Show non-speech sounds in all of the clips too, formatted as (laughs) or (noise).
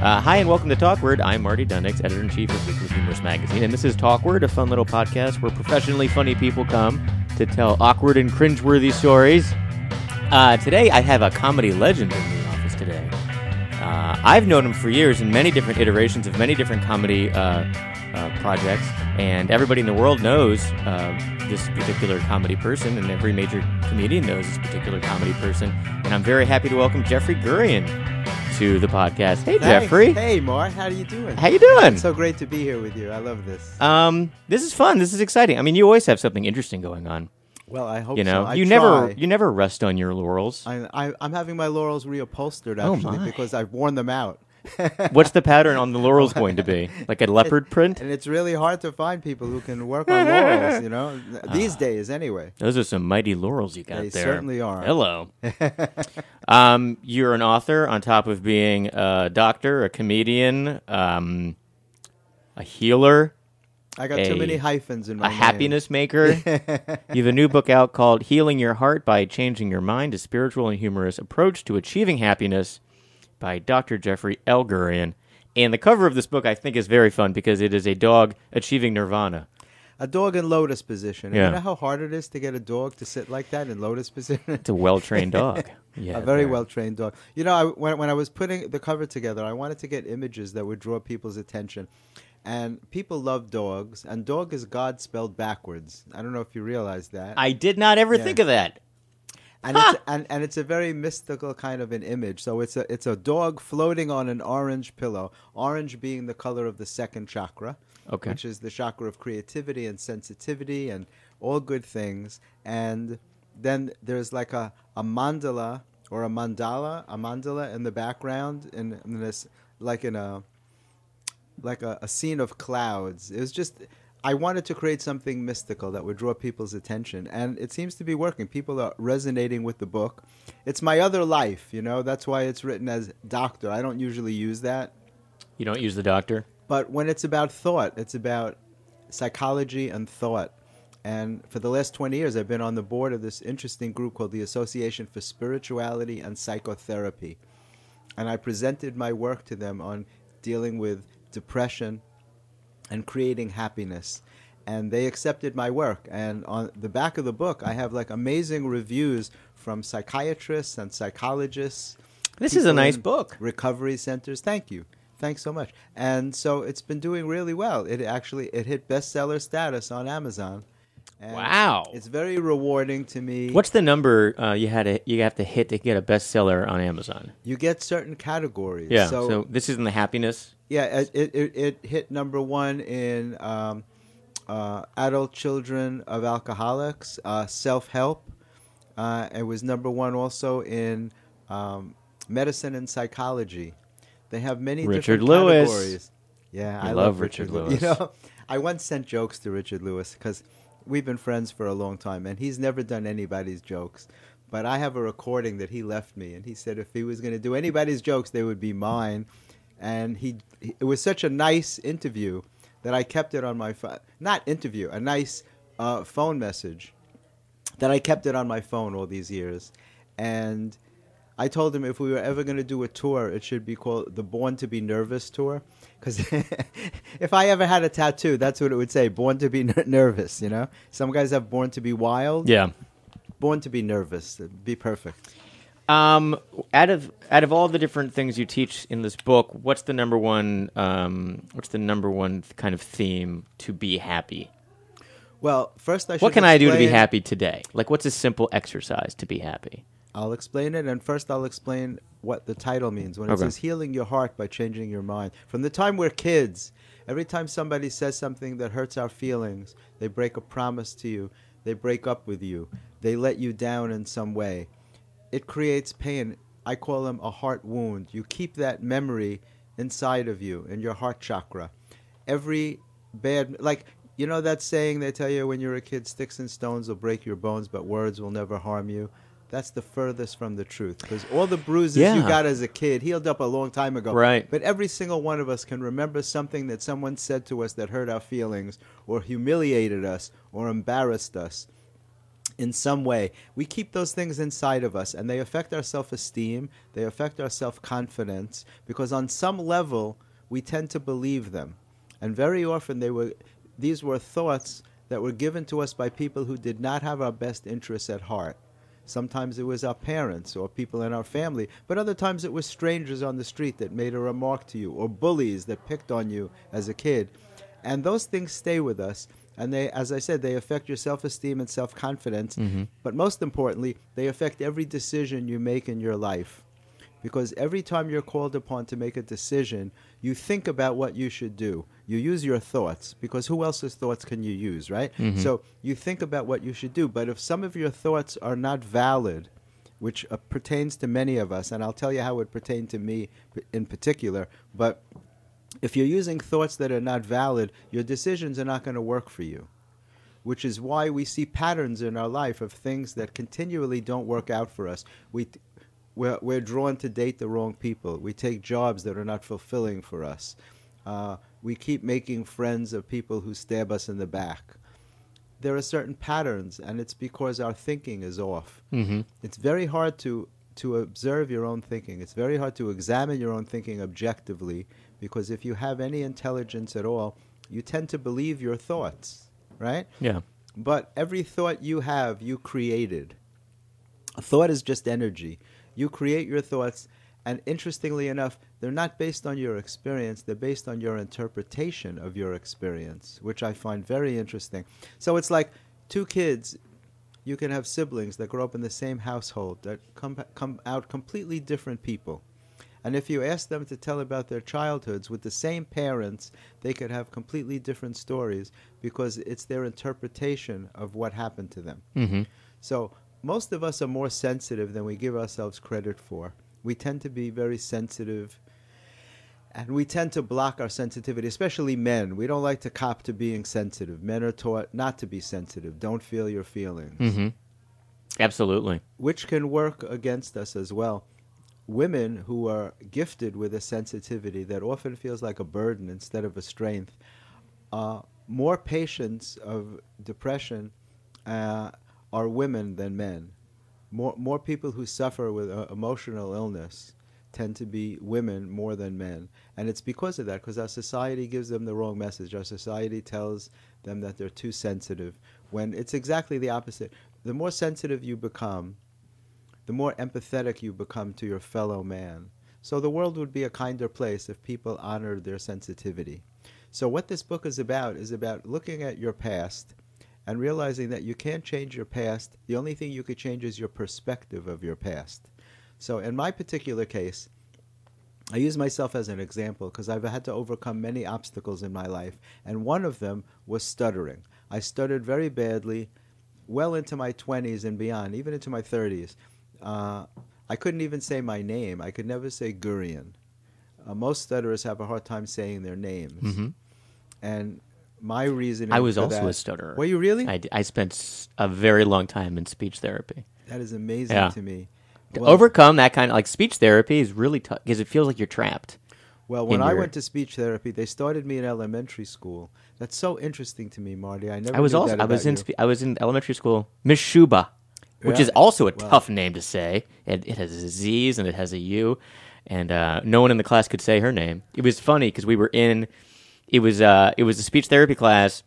Uh, hi, and welcome to Talkward. I'm Marty Dundics, editor in chief of Weekly Humorist Magazine, and this is Talkward, a fun little podcast where professionally funny people come to tell awkward and cringeworthy stories. Uh, today, I have a comedy legend in the office today. Uh, I've known him for years in many different iterations of many different comedy uh, uh, projects, and everybody in the world knows uh, this particular comedy person, and every major comedian knows this particular comedy person. And I'm very happy to welcome Jeffrey Gurian to the podcast. Hey, Thanks. Jeffrey. Hey, Mark. How are you doing? How you doing? It's so great to be here with you. I love this. Um, this is fun. This is exciting. I mean, you always have something interesting going on. well, I hope You know, so. I you never you never rest on your laurels. I, I, I'm having my laurels reupholstered Oh, actually my. because I've worn them out. What's the pattern on the laurels going to be? (laughs) Like a leopard print? And it's really hard to find people who can work on laurels, you know, (laughs) these days anyway. Those are some mighty laurels you got They there. certainly are. Hello. (laughs) um, you're an author on top of being a doctor, a comedian, um, a healer, I got too many hyphens in my a name. happiness maker. you have a new book out called Healing Your Heart by Changing Your Mind, a spiritual and humorous approach to achieving happiness by Dr. Jeffrey L. Gurian. And the cover of this book I think is very fun because it is a dog achieving nirvana. A dog in lotus position. Yeah. You know how hard it is to get a dog to sit like that in lotus position? It's a well trained dog. (laughs) Yeah, a very well trained dog. You know, I, when, when I was putting the cover together, I wanted to get images that would draw people's attention. And people love dogs, and dog is God spelled backwards. I don't know if you realize that. I did not ever Yeah. think of that. And, it's, and and it's a very mystical kind of an image. So it's a it's a dog floating on an orange pillow. Orange being the color of the second chakra, Okay. which is the chakra of creativity and sensitivity and all good things. And then there's like a, a mandala or a mandala, a mandala in the background, in, in this like in a like a, a scene of clouds. It was just I wanted to create something mystical that would draw people's attention, and it seems to be working. People are resonating with the book. It's my other life, you know. That's why it's written as doctor. I don't usually use that, You don't use the doctor? but when it's about thought, it's about psychology and thought. And for the last 20 years, I've been on the board of this interesting group called the Association for Spirituality and Psychotherapy. And I presented my work to them on dealing with depression and creating happiness. And they accepted my work. And on the back of the book, I have like amazing reviews from psychiatrists and psychologists. This is a nice book. Recovery centers. Thank you. Thanks so much. And so it's been doing really well. It actually it hit bestseller status on Amazon. And Wow. It's very rewarding to me. What's the number uh, you had to you have to hit to get a bestseller on Amazon? you get certain categories. Yeah. So, So, this isn't the happiness. yeah, it, it, it, it hit number one in um, uh, adult children of alcoholics, uh, self help. Uh, it was number one also in um, medicine and psychology. They have many Richard different Lewis. categories. Yeah, You I love Richard Lew- Lewis. You know, (laughs) I once sent jokes to Richard Lewis because we've been friends for a long time, and he's never done anybody's jokes. But I have a recording that he left me, and he said if he was going to do anybody's jokes, they would be mine. And he, it was such a nice interview that I kept it on my phone. Not interview, a nice uh, phone message that I kept it on my phone all these years. And I told him if we were ever going to do a tour, it should be called the Born to Be Nervous Tour. Because (laughs) if I ever had a tattoo, that's what it would say Born to Be ner- Nervous, you know? Some guys have Born to Be Wild. Yeah. Born to Be Nervous. It'd be perfect. Um, out of out of all the different things you teach in this book, what's the number one? Um, what's the number one kind of theme to be happy? Well, first I should What can I do to be happy today? Like, what's a simple exercise to be happy? I'll explain it, and first I'll explain what the title means. When it Okay. says healing your heart by changing your mind. From the time we're kids, every time somebody says something that hurts our feelings, they break a promise to you, they break up with you, they let you down in some way. It creates pain. I call them a heart wound. You keep that memory inside of you in your heart chakra. Every bad, like, you know that saying they tell you when you're a kid, sticks and stones will break your bones, but words will never harm you? That's the furthest from the truth. Because all the bruises you got as a kid healed up a long time ago. Right. But every single one of us can remember something that someone said to us that hurt our feelings, or humiliated us, or embarrassed us in some way. We keep those things inside of us and they affect our self esteem, they affect our self confidence, because on some level we tend to believe them. And very often they were these were thoughts that were given to us by people who did not have our best interests at heart. Sometimes it was our parents or people in our family, but other times it was strangers on the street that made a remark to you or bullies that picked on you as a kid. And those things stay with us. And they, as I said, they affect your self esteem and self confidence. Mm-hmm. But most importantly, they affect every decision you make in your life. Because every time you're called upon to make a decision, you think about what you should do. You use your thoughts, because who else's thoughts can you use, right? So you think about what you should do. But if some of your thoughts are not valid, which uh, pertains to many of us, and I'll tell you how it pertained to me in particular, but if you're using thoughts that are not valid, your decisions are not going to work for you. Which is why we see patterns in our life of things that continually don't work out for us. We, we're, we're drawn to date the wrong people. We take jobs that are not fulfilling for us. Uh, we keep making friends of people who stab us in the back. There are certain patterns, and it's because our thinking is off. Mm-hmm. It's very hard to to observe your own thinking. It's very hard to examine your own thinking objectively because if you have any intelligence at all, you tend to believe your thoughts, right? Yeah. But every thought you have, you created. A thought is just energy. You create your thoughts, and interestingly enough, they're not based on your experience, they're based on your interpretation of your experience, which I find very interesting. So it's like two kids, you can have siblings that grow up in the same household that come, come out completely different people. And if you ask them to tell about their childhoods with the same parents, they could have completely different stories because it's their interpretation of what happened to them. Mm-hmm. So most of us are more sensitive than we give ourselves credit for. We tend to be very sensitive and we tend to block our sensitivity, especially men. We don't like to cop to being sensitive. Men are taught not to be sensitive. Don't feel your feelings, Mm-hmm. Absolutely. which can work against us as well. Women who are gifted with a sensitivity that often feels like a burden instead of a strength, uh, more patients of depression uh, are women than men. More, more people who suffer with uh, emotional illness tend to be women more than men. And it's because of that, because our society gives them the wrong message. Our society tells them that they're too sensitive, when it's exactly the opposite. The more sensitive you become, the more empathetic you become to your fellow man. So the world would be a kinder place if people honored their sensitivity. So what this book is about is about looking at your past and realizing that you can't change your past. The only thing you could change is your perspective of your past. So in my particular case, I use myself as an example because I've had to overcome many obstacles in my life, and one of them was stuttering. I stuttered very badly, well into my 20s and beyond, even into my 30s. Uh, I couldn't even say my name. I could never say Gurian. Uh, most stutterers have a hard time saying their names, Mm-hmm. and my reason I was also that, a stutterer. Were you really? I spent a very long time in speech therapy. that is amazing Yeah. to me. To Well- overcome that kind of like speech therapy is really tough because it feels like you're trapped. Well, when I your- went to speech therapy, they started me in elementary school. That's so interesting to me, Marty. I never. I was also that I was in spe- I was in elementary school, Miss Shuba, which Yeah. is also a Wow. tough name to say. It, it has a Z's and it has a U, and uh, no one in the class could say her name. It was funny because we were in, it was uh, it was a speech therapy class,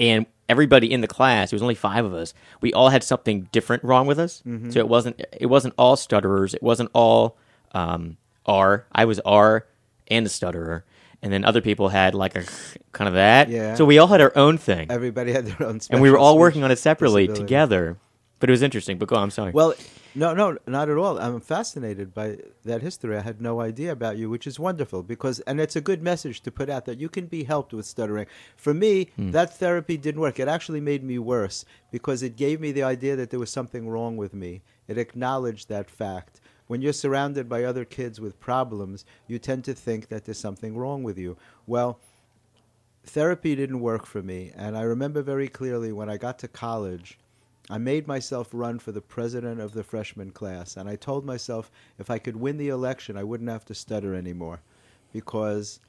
and everybody in the class, it was only five of us. We all had something different wrong with us. Mm-hmm. So it wasn't it wasn't all stutterers. It wasn't all um, R. I was R and a stutterer. And then other people had like a kind of that. Yeah. So we all had our own thing Everybody had their own. and we were all working on it separately together. But it was interesting. But go, on, I'm sorry. Well, no, no, not at all. I'm fascinated by that history. I had no idea about you, which is wonderful because, and it's a good message to put out that you can be helped with stuttering. For me, Hmm. that therapy didn't work. It actually made me worse because it gave me the idea that there was something wrong with me. It acknowledged that fact. When you're surrounded by other kids with problems, you tend to think that there's something wrong with you. Well, therapy didn't work for me. And I remember very clearly when I got to college, I made myself run for the president of the freshman class. And I told myself if I could win the election, I wouldn't have to stutter anymore because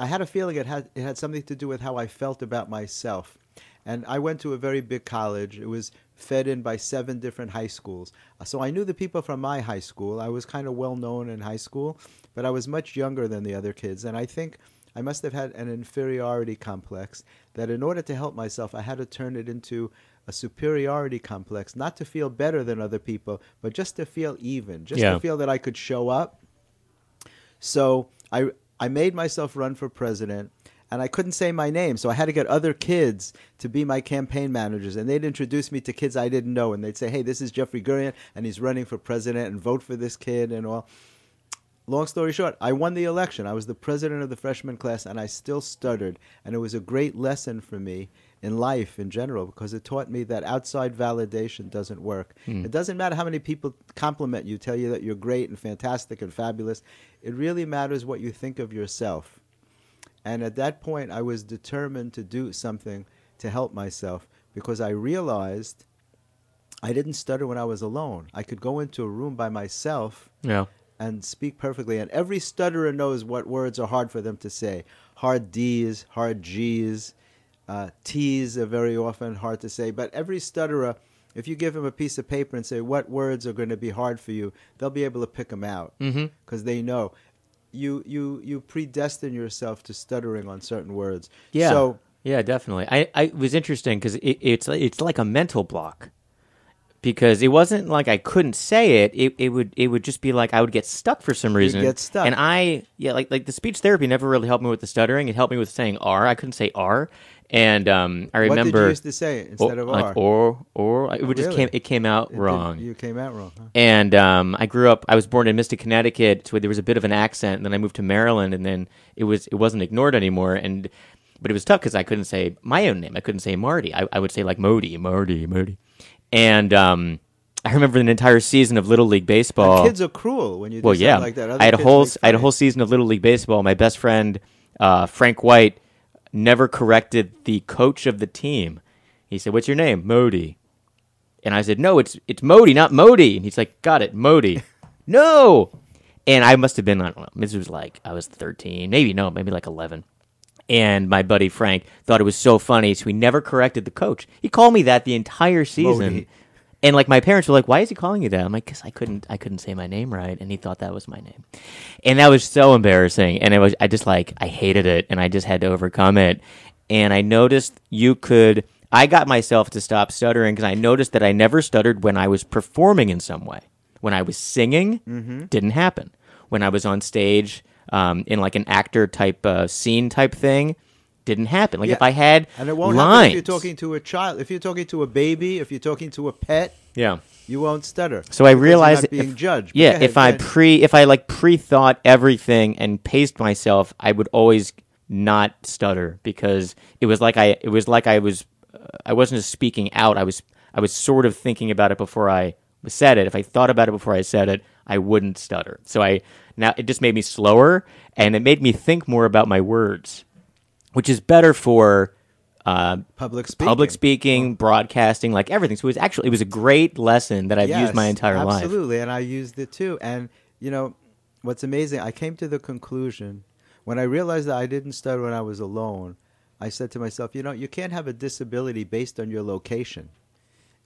I had a feeling it had, it had something to do with how I felt about myself. And I went to a very big college. It was fed in by seven different high schools. So I knew the people from my high school. I was kind of well known in high school, but I was much younger than the other kids. And I think I must have had an inferiority complex that in order to help myself, I had to turn it into a superiority complex, not to feel better than other people, but just to feel even, just Yeah. to feel that I could show up. So I I made myself run for president, and I couldn't say my name, so I had to get other kids to be my campaign managers, and they'd introduce me to kids I didn't know, and they'd say, "Hey, this is Jeffrey Gurian, and he's running for president, and vote for this kid," and all. Long story short, I won the election. I was the president of the freshman class, and I still stuttered, and it was a great lesson for me in life in general because it taught me that outside validation doesn't work. Hmm. It doesn't matter how many people compliment you, tell you that you're great and fantastic and fabulous. It really matters what you think of yourself. And at that point, I was determined to do something to help myself because I realized I didn't stutter when I was alone. I could go into a room by myself Yeah. and speak perfectly. And every stutterer knows what words are hard for them to say. Hard D's, hard G's, uh, T's are very often hard to say. But every stutterer, if you give them a piece of paper and say what words are going to be hard for you, they'll be able to pick them out because they know. You you you predestine yourself to stuttering on certain words. Yeah. So yeah, definitely. I, I it was interesting because it, it's it's like a mental block because it wasn't like I couldn't say it. It it would it would just be like I would get stuck for some reason. get stuck. And I yeah like like the speech therapy never really helped me with the stuttering. It helped me with saying R. I couldn't say R. And um, I what remember did you used to say instead or, of like, R? or or it would just Really? came it came out It did- wrong. You came out wrong. Huh? And um, I grew up. I was born in Mystic, Connecticut, so there was a bit of an accent. And then I moved to Maryland, and then it was it wasn't ignored anymore. And but it was tough because I couldn't say my own name. I couldn't say Marty. I, I would say like Modi, Marty, Modi. And um, I remember an entire season of Little League baseball. kids are cruel when you do well, yeah. like that. Other I had a whole I had a whole season of Little League baseball. My best friend uh, Frank White never corrected the coach of the team. He said, "What's your name, Modi?" And I said, "No, it's it's Modi, not Modi." And he's like, "Got it, Modi." no. And I must have been I don't know. This was like I was thirteen, maybe no, maybe like eleven. And my buddy Frank thought it was so funny, so he never corrected the coach. He called me that the entire season. Modi. And like my parents were like, "Why is he calling you that?" I'm like, "Cause I couldn't, I couldn't say my name right," and he thought that was my name, and that was so embarrassing. And it was, I just like, I hated it, and I just had to overcome it. And I noticed you could, I got myself to stop stuttering because I noticed that I never stuttered when I was performing in some way. When I was singing, Mm-hmm. didn't happen. When I was on stage, um, in like an actor type uh, scene type thing, didn't happen. Like Yeah. if I had And it won't lines, happen if you're talking to a child. If you're talking to a baby, if you're talking to a pet, yeah. you won't stutter. So I realized not being if, judged. Yeah, ahead, if I pre if I like pre thought everything and paced myself, I would always not stutter because it was like I it was like I was uh, I wasn't just speaking out. I was I was sort of thinking about it before I said it. If I thought about it before I said it, I wouldn't stutter. So I now it just made me slower and it made me think more about my words, which is better for uh, public speaking. public speaking, broadcasting, like everything. So it was actually it was a great lesson that I've used my Yes, entire life. Absolutely, and I used it too. And you know, what's amazing? I came to the conclusion when I realized that I didn't stutter when I was alone. I said to myself, you know, you can't have a disability based on your location.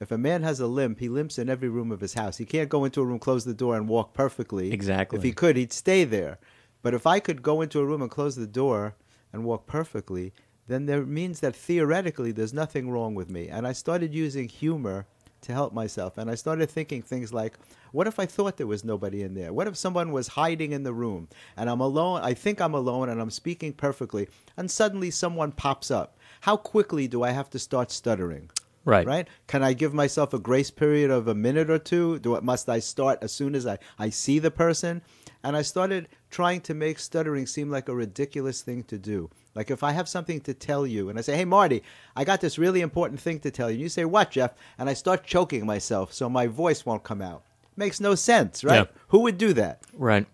If a man has a limp, he limps in every room of his house. He can't go into a room, close the door, and walk perfectly. Exactly. If he could, he'd stay there. But if I could go into a room and close the door and walk perfectly, then there means that theoretically there's nothing wrong with me. And I started using humor to help myself. And I started thinking things like, what if I thought there was nobody in there? What if someone was hiding in the room and I'm alone? I think I'm alone and I'm speaking perfectly, and suddenly someone pops up. How quickly do I have to start stuttering? Right. Right? Can I give myself a grace period of a minute or two? Do it, must I start as soon as I, I see the person? And I started trying to make stuttering seem like a ridiculous thing to do. Like if I have something to tell you and I say, hey, Marty, I got this really important thing to tell you. And you say, what, Jeff? And I start choking myself so my voice won't come out. Makes no sense, right? Yeah. Who would do that? Right.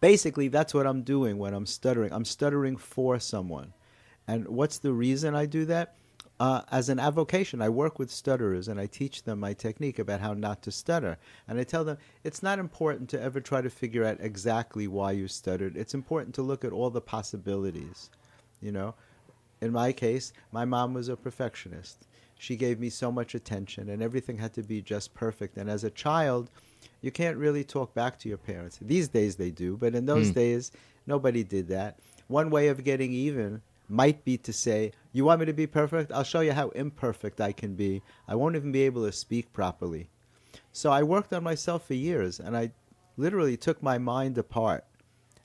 basically that's what i'm doing when i'm stuttering i'm stuttering for someone and what's the reason i do that uh, as an avocation i work with stutterers and i teach them my technique about how not to stutter and i tell them it's not important to ever try to figure out exactly why you stuttered it's important to look at all the possibilities you know in my case my mom was a perfectionist she gave me so much attention, and everything had to be just perfect. And as a child, you can't really talk back to your parents. These days they do, but in those Mm. days, nobody did that. One way of getting even might be to say, You want me to be perfect? I'll show you how imperfect I can be. I won't even be able to speak properly. So I worked on myself for years, and I literally took my mind apart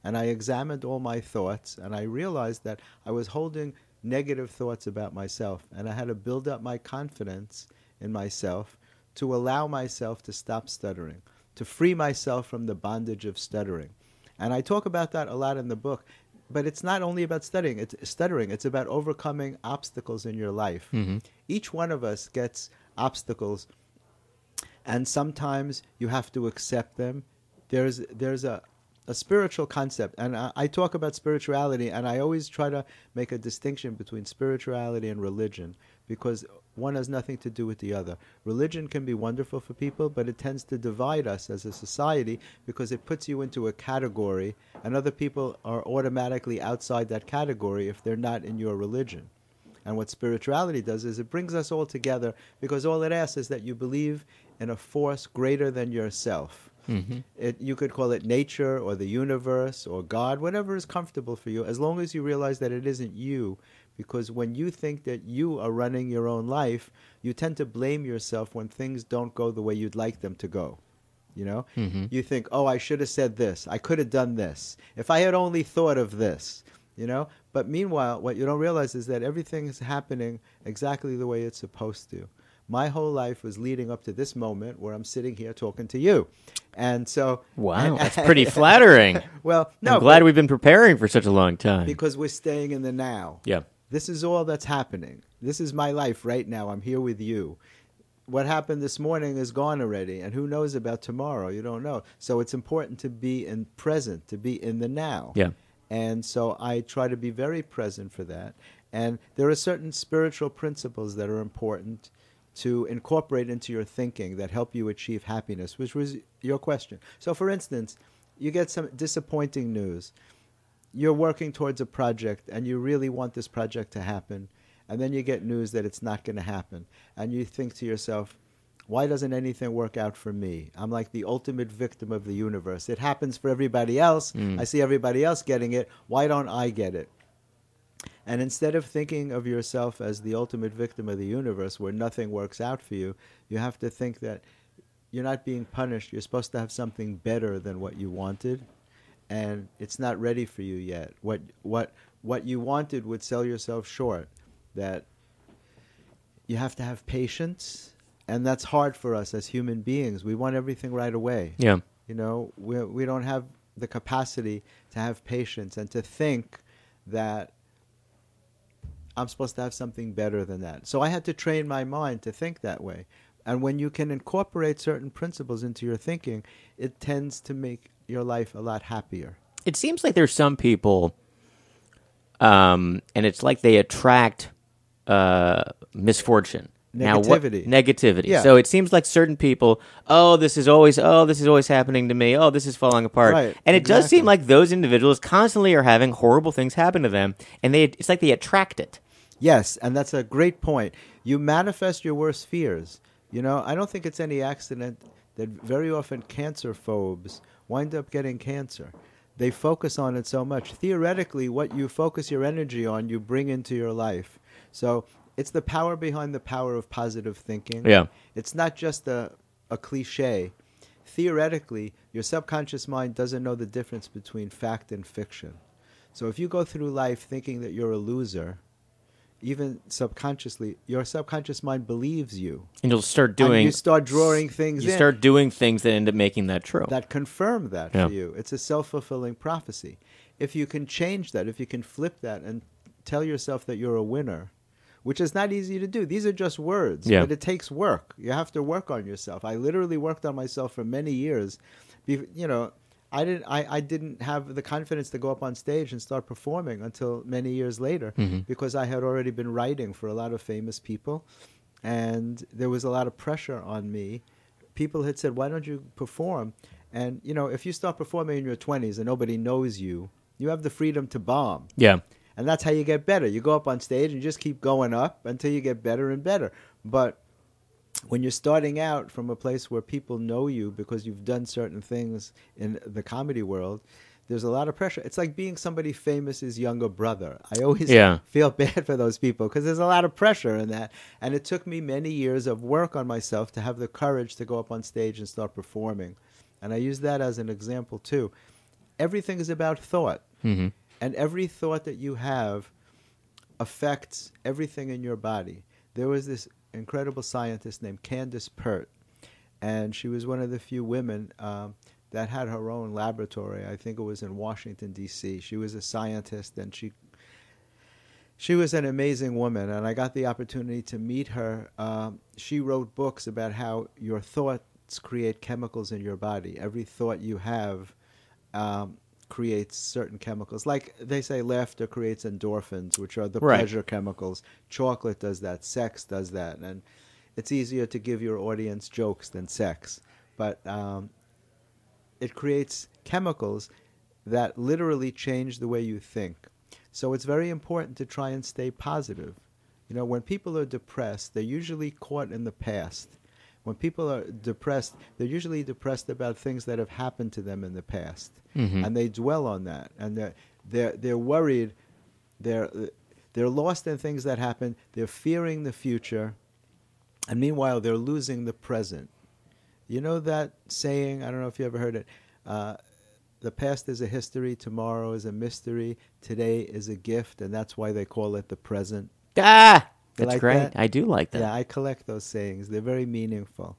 and I examined all my thoughts, and I realized that I was holding negative thoughts about myself, and I had to build up my confidence in myself to allow myself to stop stuttering, to free myself from the bondage of stuttering. And I talk about that a lot in the book. But it's not only about studying, it's stuttering. It's about overcoming obstacles in your life. Mm-hmm. Each one of us gets obstacles and sometimes you have to accept them. There's there's a a spiritual concept, and I, I talk about spirituality, and I always try to make a distinction between spirituality and religion because one has nothing to do with the other. Religion can be wonderful for people, but it tends to divide us as a society because it puts you into a category, and other people are automatically outside that category if they're not in your religion. And what spirituality does is it brings us all together because all it asks is that you believe in a force greater than yourself. Mm-hmm. It, you could call it nature or the universe or God, whatever is comfortable for you, as long as you realize that it isn't you. Because when you think that you are running your own life, you tend to blame yourself when things don't go the way you'd like them to go. You know, mm-hmm. you think, "Oh, I should have said this. I could have done this. If I had only thought of this." You know, but meanwhile, what you don't realize is that everything is happening exactly the way it's supposed to. My whole life was leading up to this moment where I'm sitting here talking to you, and so Wow, that's (laughs) pretty flattering. well, no, I'm glad we've been preparing for such a long time. because we're staying in the now. yeah. This is all that's happening. This is my life right now. I'm here with you. What happened this morning is gone already, and who knows about tomorrow? You don't know. So it's important to be in present, to be in the now. Yeah. And so I try to be very present for that. And there are certain spiritual principles that are important to incorporate into your thinking that help you achieve happiness, which was your question. So, for instance, you get some disappointing news. You're working towards a project and you really want this project to happen, and then you get news that it's not going to happen. And you think to yourself, why doesn't anything work out for me? I'm like the ultimate victim of the universe. It happens for everybody else. Mm. I see everybody else getting it. Why don't I get it? And instead of thinking of yourself as the ultimate victim of the universe where nothing works out for you, you have to think that you're not being punished. You're supposed to have something better than what you wanted, and it's not ready for you yet. What what what you wanted would sell yourself short. That you have to have patience, and that's hard for us as human beings. We want everything right away. Yeah. You know, we we don't have the capacity to have patience and to think that I'm supposed to have something better than that. So I had to train my mind to think that way. And when you can incorporate certain principles into your thinking, it tends to make your life a lot happier. It seems like there's some people, um, and it's like they attract uh, misfortune. Now, what- Negativity. negativity. Yeah. So it seems like certain people, oh, this is always, oh, this is always happening to me. Oh, this is falling apart. Right, And it does seem like those individuals constantly are having horrible things happen to them, and they it's like they attract it. Yes, and that's a great point. You manifest your worst fears. You know, I don't think it's any accident that very often cancer phobes wind up getting cancer. They focus on it so much. Theoretically, what you focus your energy on, you bring into your life. So it's the power behind the power of positive thinking. Yeah. It's not just a, a cliche. Theoretically, your subconscious mind doesn't know the difference between fact and fiction. So if you go through life thinking that you're a loser, even subconsciously, your subconscious mind believes you. And you'll start And doing, you start drawing things you in start doing things that end up making that true. that confirm that Yeah. for you. It's a self fulfilling prophecy. If you can change that, if you can flip that and tell yourself that you're a winner, which is not easy to do. These are just words, Yeah. but it takes work. You have to work on yourself. I literally worked on myself for many years. You know, I didn't. I, I didn't have the confidence to go up on stage and start performing until many years later, mm-hmm. because I had already been writing for a lot of famous people, and there was a lot of pressure on me. People had said, "Why don't you perform?" And you know, if you start performing in your twenties and nobody knows you, you have the freedom to bomb. yeah. And that's how you get better. You go up on stage and just keep going up until you get better and better. But when you're starting out from a place where people know you because you've done certain things in the comedy world, there's a lot of pressure. It's like being somebody famous's younger brother. I always Yeah. feel bad for those people because there's a lot of pressure in that. And it took me many years of work on myself to have the courage to go up on stage and start performing. And I use that as an example too. Everything is about thought. Mm-hmm. And every thought that you have affects everything in your body. There was this incredible scientist named Candace Pert, and she was one of the few women um, that had her own laboratory. I think it was in Washington D.C. She was a scientist, and she she was an amazing woman, and I got the opportunity to meet her. Um, she wrote books about how your thoughts create chemicals in your body. Every thought you have um, creates certain chemicals. Like they say, laughter creates endorphins, which are the Right. pleasure chemicals. Chocolate does that. Sex does that, and it's easier to give your audience jokes than sex. But um, it creates chemicals that literally change the way you think. So it's very important to try and stay positive. You know, when people are depressed, they're usually caught in the past. When people are depressed, they're usually depressed about things that have happened to them in the past, Mhm. and they dwell on that, and they're they're they're worried, they're they're lost in things that happen. They're fearing the future, and meanwhile they're losing the present. You know that saying? I don't know if you ever heard it. Uh, the past is a history, tomorrow is a mystery, today is a gift, and that's why they call it the present. Ah, You that's like great. that? I do like that. Yeah, I collect those sayings. They're very meaningful.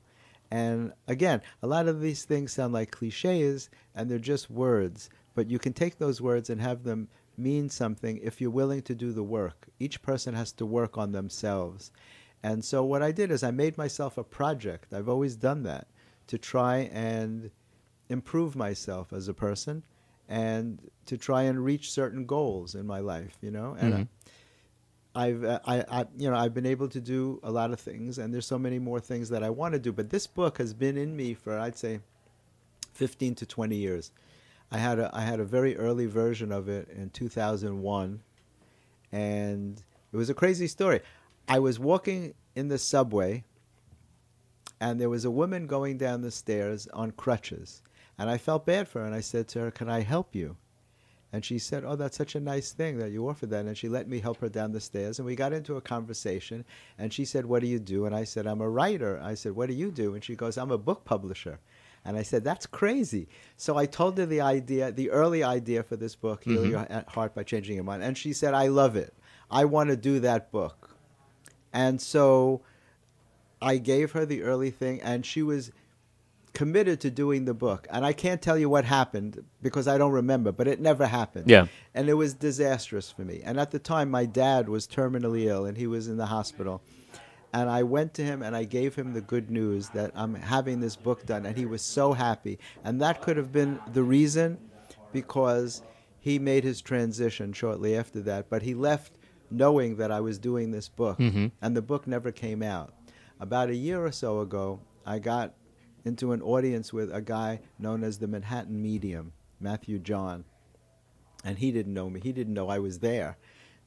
And again, a lot of these things sound like cliches and they're just words, but you can take those words and have them mean something if you're willing to do the work. Each person has to work on themselves. And so what I did is I made myself a project. I've always done that to try and improve myself as a person and to try and reach certain goals in my life, you know? And Mhm. I've uh, I, I you know I've been able to do a lot of things, and there's so many more things that I want to do. But this book has been in me for I'd say 15 to 20 years. I had a I had a very early version of it in 2001, and it was a crazy story. I was walking in the subway, and there was a woman going down the stairs on crutches, and I felt bad for her, and I said to her, "Can I help you?" And she said, Oh, that's such a nice thing that you offered that. And she let me help her down the stairs. And we got into a conversation. And she said, What do you do? And I said, I'm a writer. I said, What do you do? And she goes, I'm a book publisher. And I said, That's crazy. So I told her the idea, the early idea for this book, Heal mm-hmm. Your Heart by Changing Your Mind. And she said, I love it. I want to do that book. And so I gave her the early thing, and she was committed to doing the book. And I can't tell you what happened because I don't remember, but it never happened. Yeah. And it was disastrous for me. And at the time, my dad was terminally ill and he was in the hospital. And I went to him and I gave him the good news that I'm having this book done. And he was so happy. And that could have been the reason because he made his transition shortly after that. But he left knowing that I was doing this book. Mhm. And the book never came out. About a year or so ago, I got into an audience with a guy known as the Manhattan Medium, Matthew John. And he didn't know me. He didn't know I was there.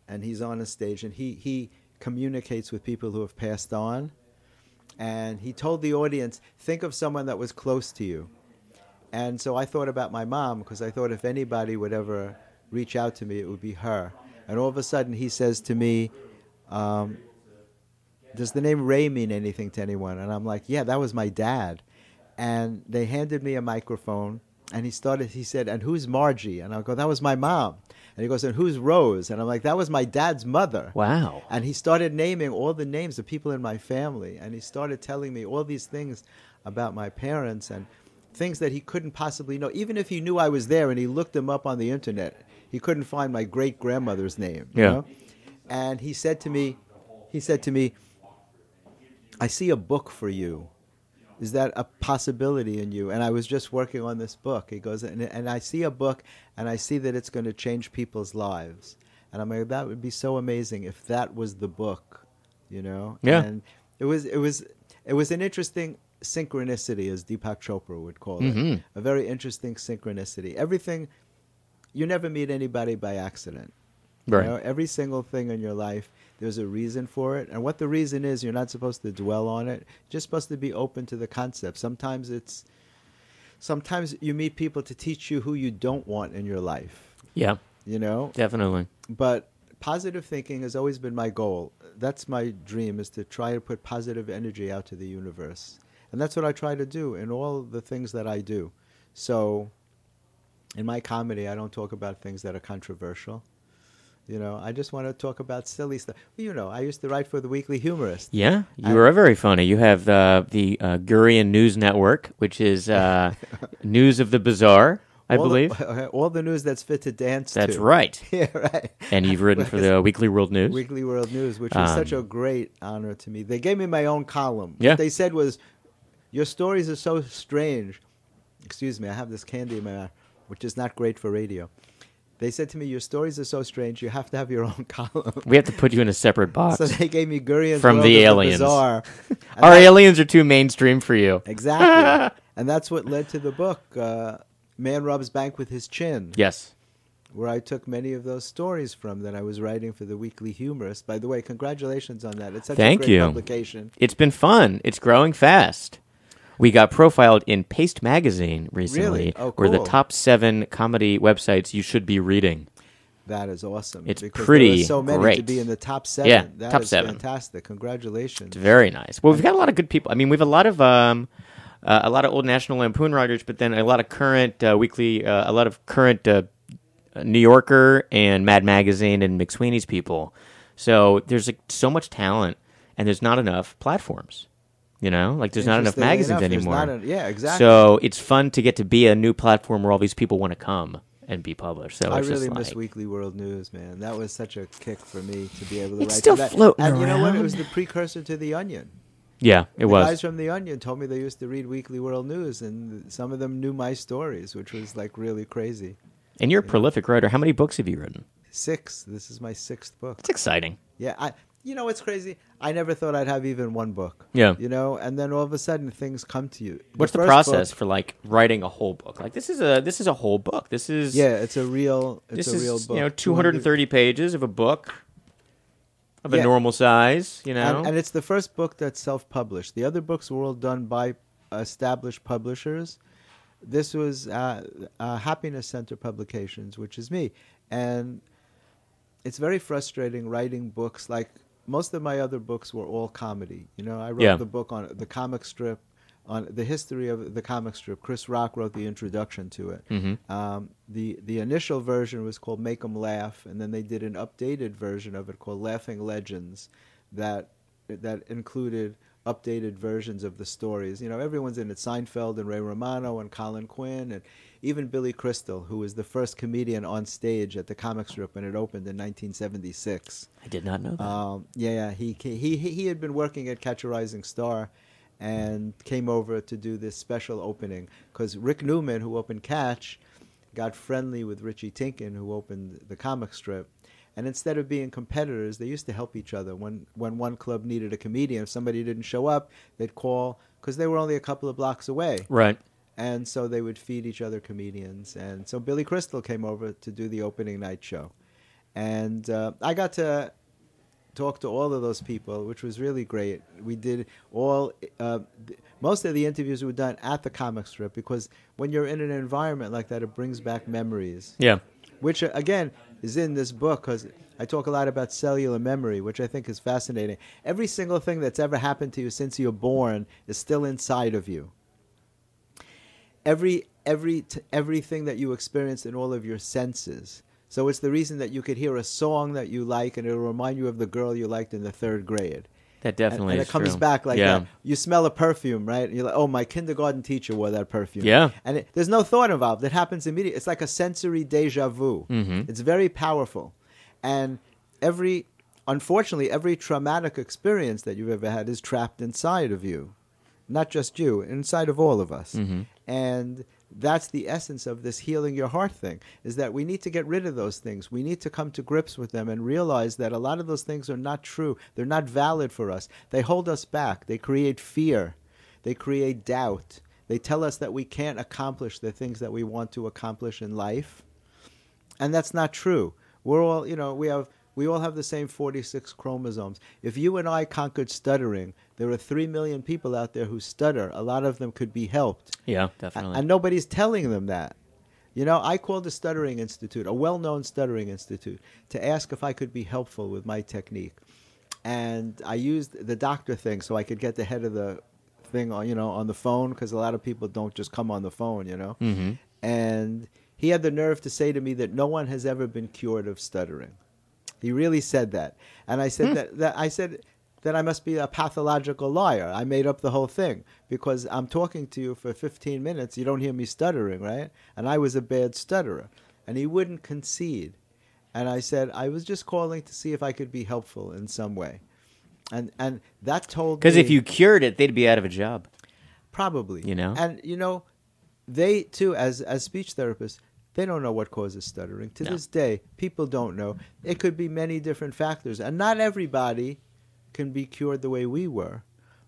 And he's on a stage and he, he communicates with people who have passed on. And he told the audience, think of someone that was close to you. And so I thought about my mom because I thought if anybody would ever reach out to me, it would be her. And all of a sudden he says to me, um, does the name Ray mean anything to anyone? And I'm like, yeah, that was my dad. And they handed me a microphone, and he started. He said, "And who's Margie?" And I go, "That was my mom." And he goes, "And who's Rose?" And I'm like, "That was my dad's mother." Wow. And he started naming all the names of people in my family, and he started telling me all these things about my parents and things that he couldn't possibly know. Even if he knew I was there and he looked them up on the internet, he couldn't find my great grandmother's name. you Yeah. know? And he said to me, he said to me, I see a book for you. Is that a possibility in you? And I was just working on this book. He goes, and, and I see a book, and I see that it's going to change people's lives. And I'm like, that would be so amazing if that was the book, you know? Yeah. And it was, it was, it was an interesting synchronicity, as Deepak Chopra would call it. Mhm. A very interesting synchronicity. Everything, you never meet anybody by accident. Right. You know, every single thing in your life, there's a reason for it. And what the reason is, you're not supposed to dwell on it. You're just supposed to be open to the concept. Sometimes it's sometimes you meet people to teach you who you don't want in your life, Yeah, you know? definitely. But positive thinking has always been my goal. That's my dream is to try to put positive energy out to the universe. And that's what I try to do in all the things that I do. So in my comedy, I don't talk about things that are controversial. You know, I just want to talk about silly stuff. You know, I used to write for the Weekly Humorist. Yeah, you I- are very funny. You have uh, the uh, Gurian News Network, which is uh, (laughs) news of the bizarre, I All the- believe. (laughs) all the news that's fit to dance to. That's right. (laughs) yeah, right. And you've written for the Weekly World News. Weekly World News, which was such Um, a great honor to me. They gave me my own column. Yeah. What they said was, "Your stories are so strange." Excuse me, I have this candy in my mouth, which is not great for radio. They said to me, "Your stories are so strange. You have to have your own (laughs) column." We have to put you in a separate box. so they gave me Gurian's From the aliens. (laughs) And Our that- aliens are too mainstream for you. exactly, (laughs) and that's what led to the book. Uh, Man Robs bank with his chin. Yes. where I took many of those stories from that I was writing for the Weekly Humorist. By the way, congratulations on that. It's such Thank a great you. publication. It's been fun. It's growing fast. We got profiled in Paste Magazine recently. Really? Oh, We're the top seven comedy websites you should be reading. That is awesome. It's pretty so many to be in the top seven. Yeah, That top is seven. fantastic. Congratulations. It's very nice. Well, we've got a lot of good people. I mean, we have a lot of um, uh, a lot of old National Lampoon writers, but then a lot of current uh, weekly, uh, a lot of current uh, New Yorker and Mad Magazine and McSweeney's people. So there's like, so much talent, and there's not enough platforms. You know, like there's not enough magazines enough, anymore. a- yeah, exactly. So it's fun to get to be a new platform where all these people want to come and be published. So I it's really just miss like, Weekly World News, man. That was such a kick for me to be able to It's write still that. floating and you know what? It was the precursor to The Onion. yeah, it the was. guys from The Onion told me they used to read Weekly World News, and some of them knew my stories, which was like really crazy. and you're a prolific writer. How many books have you written? Six. This is my sixth book. It's exciting. Yeah, I. You know what's crazy? I never thought I'd have even one book. Yeah. You know, and then all of a sudden things come to you. What's the, first process book- for like writing a whole book? Like this is a this is a whole book. This is yeah, it's a real. It's This a is real book. you know 230 pages of a book of a normal size. You know, And, and it's the first book that's self-published. The other books were all done by established publishers. This was uh, uh, Happiness Center Publications, which is me, and it's very frustrating writing books. Like most of my other books were all comedy. You know, I wrote Yeah. the book on the comic strip, on the history of the comic strip. Chris Rock wrote the introduction to it. Mhm. Um, the the initial version was called Make 'Em Laugh, and then they did an updated version of it called Laughing Legends, that that included updated versions of the stories. You know, everyone's in it: Seinfeld and Ray Romano and Colin Quinn, and even Billy Crystal, who was the first comedian on stage at the comic strip when it opened in 1976. I did not know that. Um, yeah, yeah. He, he he he had been working at Catch a Rising Star, and came over to do this special opening because Rick Newman, who opened Catch, got friendly with Richie Tienken, who opened the comic strip. And instead of being competitors, they used to help each other. When when one club needed a comedian, if somebody didn't show up, they'd call because they were only a couple of blocks away right. And so they would feed each other comedians. And so Billy Crystal came over to do the opening night show, and uh, I got to talk to all of those people, which was really great. We did all uh, th- most of the interviews were done at the comic strip because when you're in an environment like that, it brings back memories Yeah. which uh, again is in this book because I talk a lot about cellular memory, which I think is fascinating. Every single thing that's ever happened to you since you're born is still inside of you. Every every t- everything that you experience in all of your senses. So it's the reason that you could hear a song that you like and it'll remind you of the girl you liked in the third grade. That definitely and, is it comes true. back like yeah. that. You smell a perfume, right? And you're like, oh, my kindergarten teacher wore that perfume. Yeah. And it, there's no thought involved. It happens immediately. It's like a sensory deja vu. Mhm. It's very powerful. And every, unfortunately, every traumatic experience that you've ever had is trapped inside of you. Not just you, inside of all of us. Mhm. And that's the essence of this healing your heart thing is that we need to get rid of those things. We need to come to grips with them and realize that a lot of those things are not true. They're not valid for us. They hold us back. They create fear. They create doubt. They tell us that we can't accomplish the things that we want to accomplish in life. And that's not true. We're all, you know, we have we all have the same 46 chromosomes. If you and I conquered stuttering, there are 3 million people out there who stutter. A lot of them could be helped. Yeah, definitely. And nobody's telling them that. You know, I called the Stuttering Institute, a well known stuttering institute, to ask if I could be helpful with my technique. And I used the doctor thing so I could get the head of the thing on, you know, on the phone because a lot of people don't just come on the phone, you know. hmm And he had the nerve to say to me that no one has ever been cured of stuttering. He really said that. And I said hmm. that, that I said that I must be a pathological liar. I made up the whole thing because I'm talking to you for 15 minutes. You don't hear me stuttering, right? And I was a bad stutterer. And he wouldn't concede. And I said, I was just calling to see if I could be helpful in some way. And and that told Because if you cured it, they'd be out of a job. Probably. You know? And you know, they too, as as speech therapists, they don't know what causes stuttering. To No. this day, people don't know. It could be many different factors, and not everybody can be cured the way we were.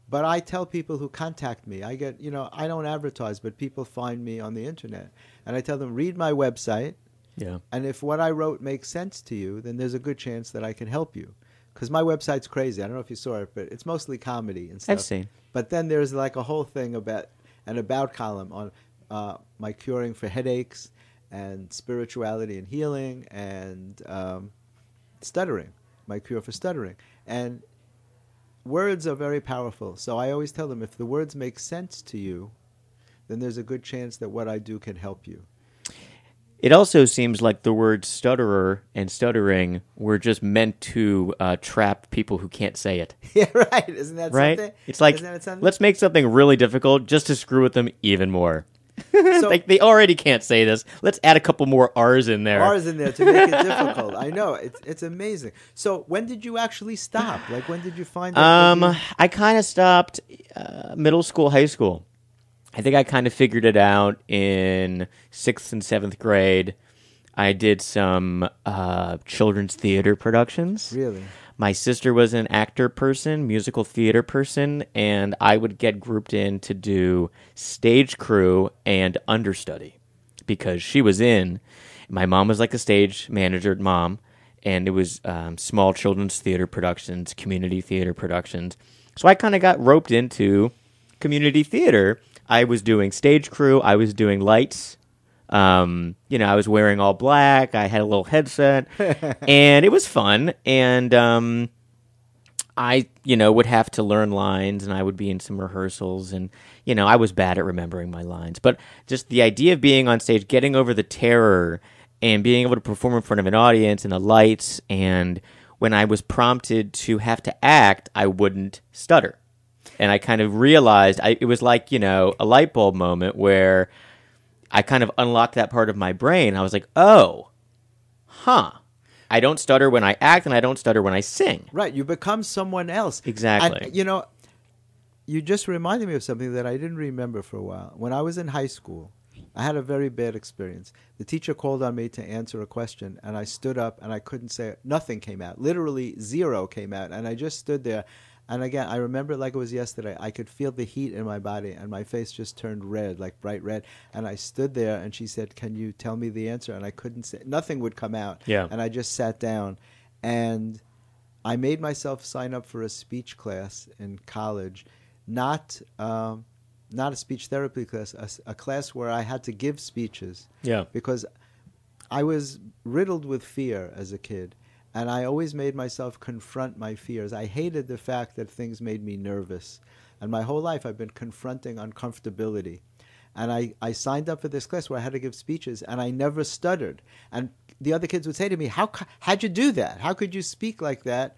But I tell people who contact me, I get, you know, I don't advertise, but people find me on the internet, and I tell them read my website, Yeah. and if what I wrote makes sense to you, then there's a good chance that I can help you. Because my website's crazy. I don't know if you saw it, but it's mostly comedy and stuff. I've seen. But then there's like a whole thing about an about column on uh, my curing for headaches and spirituality and healing and um, stuttering, my cure for stuttering. And words are very powerful. So I always tell them if the words make sense to you, then there's a good chance that what I do can help you. It also seems like the words stutterer and stuttering were just meant to uh, trap people who can't say it. (laughs) yeah, right. Isn't that Right? something? It's like, Isn't that something? let's make something really difficult just to screw with them even more. (laughs) So- like, they already can't say this. Let's add a couple more R's in there. R's in there to make it (laughs) difficult. I know it's it's amazing. So when did you actually stop? Like when did you find? Um, you- I kind of stopped uh, middle school, high school. I think I kind of figured it out in sixth and seventh grade. I did some uh, children's theater productions. really? My sister was an actor person, musical theater person, and I would get grouped in to do stage crew and understudy because she was in. My mom was like a stage manager, mom, and it was um, small children's theater productions, community theater productions. So I kind of got roped into community theater. I was doing stage crew, I was doing lights. Um, you know, I was wearing all black. I had a little headset, (laughs) and it was fun. And um, I, you know, would have to learn lines, and I would be in some rehearsals, and you know, I was bad at remembering my lines. But just the idea of being on stage, getting over the terror, and being able to perform in front of an audience and the lights, and when I was prompted to have to act, I wouldn't stutter. And I kind of realized I, it was like you know a light bulb moment where I kind of unlocked that part of my brain. I was like, oh, huh. I don't stutter when I act, and I don't stutter when I sing. Right. You become someone else. Exactly. And, you know, you just reminded me of something that I didn't remember for a while. When I was in high school, I had a very bad experience. The teacher called on me to answer a question, and I stood up and I couldn't say nothing came out. Literally zero came out, and I just stood there. And again, I remember it like it was yesterday. I could feel the heat in my body, and my face just turned red, like bright red. And I stood there, and she said, "Can you tell me the answer?" And I couldn't say. Nothing would come out. Yeah. And I just sat down, and I made myself sign up for a speech class in college, not um, not a speech therapy class, a class where I had to give speeches Yeah. because I was riddled with fear as a kid, and I always made myself confront my fears. I hated the fact that things made me nervous, and my whole life I've been confronting uncomfortability. And I, I signed up for this class where I had to give speeches, and I never stuttered. And the other kids would say to me, "How how'd you do that? How could you speak like that?"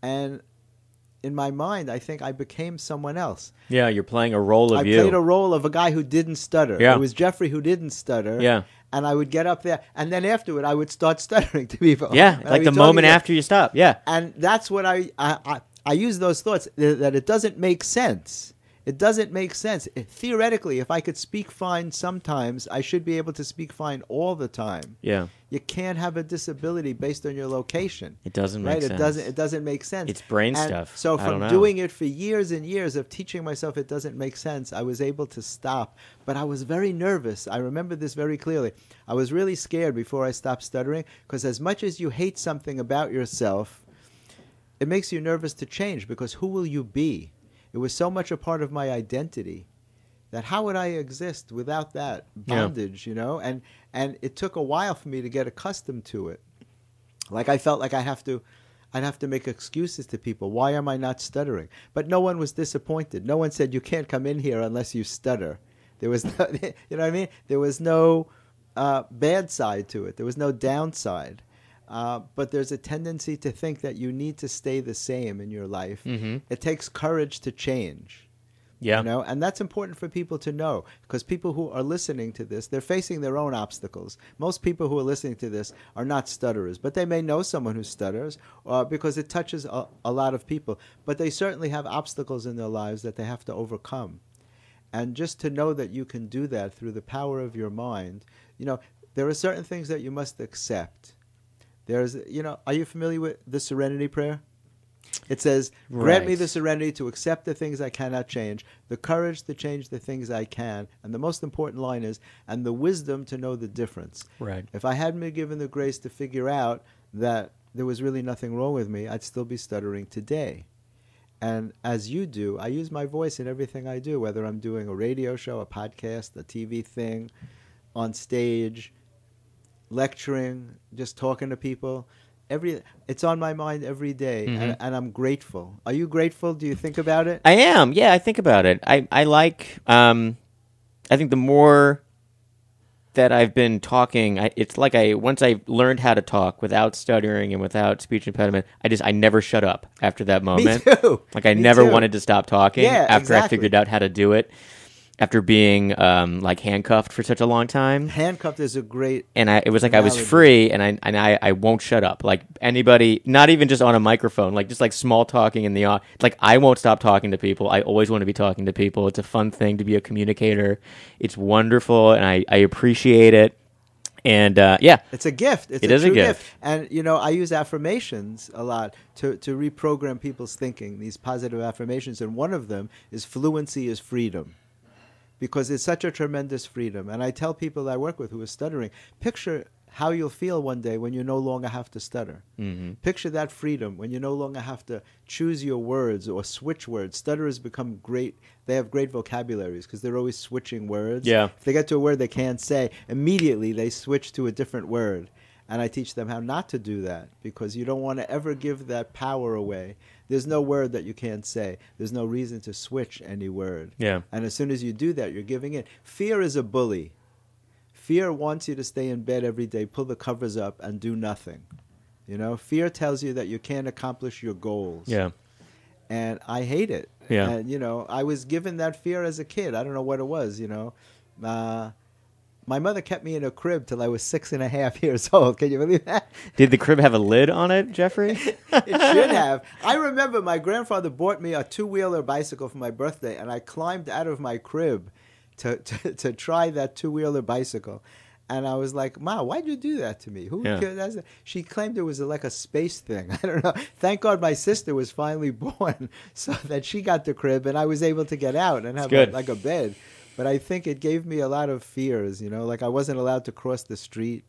And in my mind, I think I became someone else. Yeah, you're playing a role of I you. I played a role of a guy who didn't stutter. Yeah. It was Jeffrey who didn't stutter. Yeah. And I would get up there, and then afterward, I would start (laughs) stuttering to people. yeah, And like the moment after you stop. Yeah. And that's what I I, I I use those thoughts that it doesn't make sense. It doesn't make sense. It- theoretically, if I could speak fine sometimes, I should be able to speak fine all the time. Yeah. You can't have a disability based on your location. It doesn't make right? sense. It doesn't. It doesn't make sense. It's brain And stuff. So from doing it for years and years of teaching myself it doesn't make sense, I was able to stop. But I was very nervous. I remember this very clearly. I was really scared before I stopped stuttering because as much as you hate something about yourself, it makes you nervous to change because who will you be? It was so much a part of my identity that how would I exist without that Yeah. bondage, you know? And and it took a while for me to get accustomed to it. Like I felt like I have to I'd have to make excuses to people. Why am I not stuttering? But no one was disappointed. No one said you can't come in here unless you stutter. There was (laughs) no, you know what I mean? There was no uh, bad side to it. There was no downside. Uh, but there's a tendency to think that you need to stay the same in your life. Mhm. It takes courage to change. Yeah. You know, and that's important for people to know because people who are listening to this, they're facing their own obstacles. Most people who are listening to this are not stutterers, but they may know someone who stutters uh, because it touches a, a lot of people. But they certainly have obstacles in their lives that they have to overcome. And just to know that you can do that through the power of your mind, you know, there are certain things that you must accept. There's, you know, are you familiar with the serenity prayer? It says, Grant me the serenity to accept the things I cannot change, the courage to change the things I can, and the most important line is, and the wisdom to know the difference. Right. If I hadn't been given the grace to figure out that there was really nothing wrong with me, I'd still be stuttering today. And as you do, I use my voice in everything I do, whether I'm doing a radio show, a podcast, a TV thing, on stage, lecturing, just talking to people. Every it's on my mind every day, Mhm. and, and I'm grateful. Are you grateful? Do you think about it? I am. Yeah, I think about it. I I like. Um, I think the more that I've been talking, I, it's like I once I learned how to talk without stuttering and without speech impediment. I just I never shut up after that (laughs) moment. Me too. Like I Me never too. wanted to stop talking Yeah, after I figured out how to do it. After being um, like handcuffed for such a long time, Handcuffed is a great. and I, it was like I was free, and I and I, I won't shut up. Like anybody, not even just on a microphone, like just like small talking in the like I won't stop talking to people. I always want to be talking to people. It's a fun thing to be a communicator. It's wonderful, and I I appreciate it. And uh, yeah, It's a gift. It's It a is a true gift. And you know, I use affirmations a lot to to reprogram people's thinking. These positive affirmations, and one of them is fluency is freedom, because it's such a tremendous freedom. And I tell people I work with who are stuttering, picture how you'll feel one day when you no longer have to stutter. Mhm. Picture that freedom when you no longer have to choose your words or switch words. Stutterers become great. They have great vocabularies because they're always switching words. Yeah. If they get to a word they can't say, immediately they switch to a different word. And I teach them how not to do that because you don't want to ever give that power away. There's no word that you can't say. There's no reason to switch any word. yeah, And as soon as you do that, you're giving in. Fear is a bully. Fear wants you to stay in bed every day, pull the covers up, and do nothing. You know, fear tells you that you can't accomplish your goals. yeah, And I hate it. Yeah. And, you know, I was given that fear as a kid. I don't know what it was, you know. Uh, my mother kept me in a crib till I was six and a half (laughs) years old. Can you believe that? Did the crib have a lid on it, Jeffrey? (laughs) it should have. I remember my grandfather bought me a two wheeler bicycle for my birthday, and I climbed out of my crib to, (laughs) to, to try that two wheeler bicycle. And I was like, Ma, why'd you do that to me? Who Yeah. That's- She claimed it was like a space thing. I don't know. Thank God my sister was finally born so that she got the crib and I was able to get out and have a, like a bed. But I think it gave me a lot of fears, you know, like I wasn't allowed to cross the street.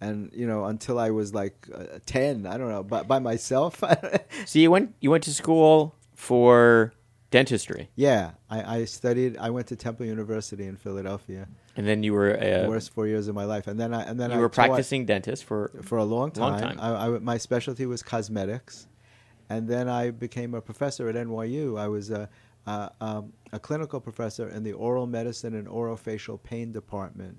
And you know, until I was like uh, ten, I don't know, by, by myself. (laughs) so you went you went to school for dentistry, Yeah, I, I studied. I went to Temple University in Philadelphia. and then you were the uh, worst four years of my life, and then I and then you I were practicing dentist for for a long time. Long time. I, I- my specialty was cosmetics, and then I became a professor at NYU. I was a a, um, a clinical professor in the oral medicine and orofacial pain department,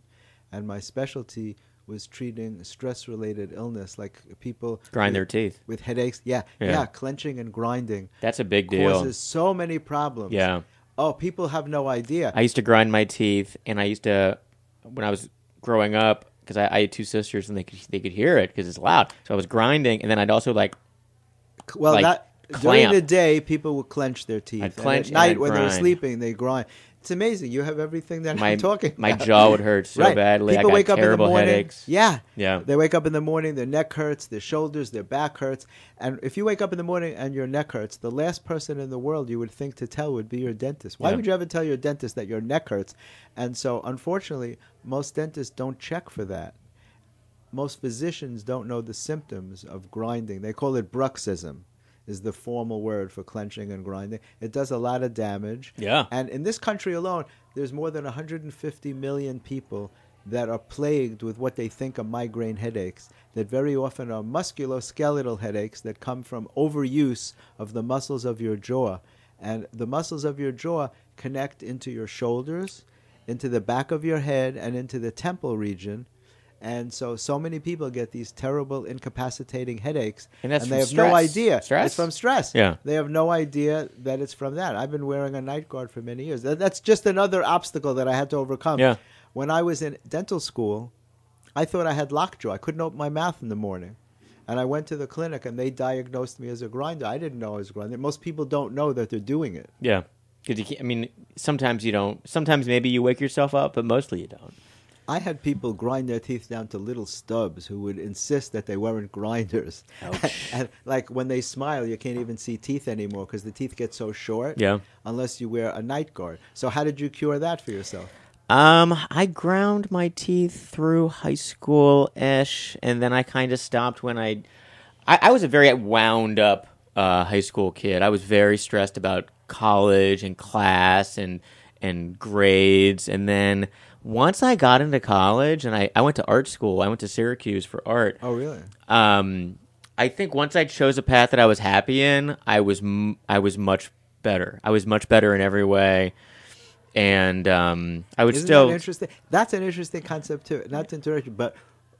and my specialty was treating stress-related illness, like people grind with, their teeth. with headaches. Yeah, Yeah. yeah, clenching and grinding That's a big deal. causes so many problems. Yeah. Oh, people have no idea. I used to grind my teeth, and I used to, when I was growing up, because I, I had two sisters, and they could they could hear it because it's loud. So I was grinding, and then I'd also like well, like that During the day, people will clench their teeth. I'd And at night when they're sleeping, they grind. It's amazing. You have everything that my I'm (laughs) talking my about. jaw would hurt so right. badly. People wake up in the morning. headaches. Yeah. Yeah. They wake up in the morning, their neck hurts, their shoulders, their back hurts. And if you wake up in the morning and your neck hurts, the last person in the world you would think to tell would be your dentist. Why Yeah. would you ever tell your dentist that your neck hurts? And so, unfortunately, most dentists don't check for that. Most physicians don't know the symptoms of grinding. They call it bruxism. Is the formal word for clenching and grinding. It does a lot of damage. Yeah. And in this country alone, there's more than 150 million people that are plagued with what they think are migraine headaches, that very often are musculoskeletal headaches that come from overuse of the muscles of your jaw. And the muscles of your jaw connect into your shoulders, into the back of your head, and into the temple region. And so, so many people get these terrible, incapacitating headaches, And that's they have no idea. Stress? It's from stress. Yeah. They have no idea that it's from that. I've been wearing a night guard for many years. That's just another obstacle that I had to overcome. Yeah. When I was in dental school, I thought I had lockjaw. I couldn't open my mouth in the morning. And I went to the clinic and they diagnosed me as a grinder. I didn't know I was a grinder. Most people don't know that they're doing it. Yeah. 'Cause you can't, I mean, sometimes you don't. Sometimes maybe you wake yourself up, but mostly you don't. I had people grind their teeth down to little stubs who would insist that they weren't grinders. (laughs) Ouch. and like when they smile, you can't even see teeth anymore because the teeth get so short. Yeah. Unless you wear a night guard. So how did you cure that for yourself? Um, I ground my teeth through high school ish, and then I kind of stopped when I, I, I was a very wound up uh, high school kid. I was very stressed about college and class and and grades, and then once I got into college and I, I went to art school, I went to Syracuse for art. Oh, really? Um, I think once I chose a path that I was happy in, I was m- I was much better. I was much better in every way, and um, I would Isn't still. that interesting? That's an interesting concept too. Not to interrupt you, but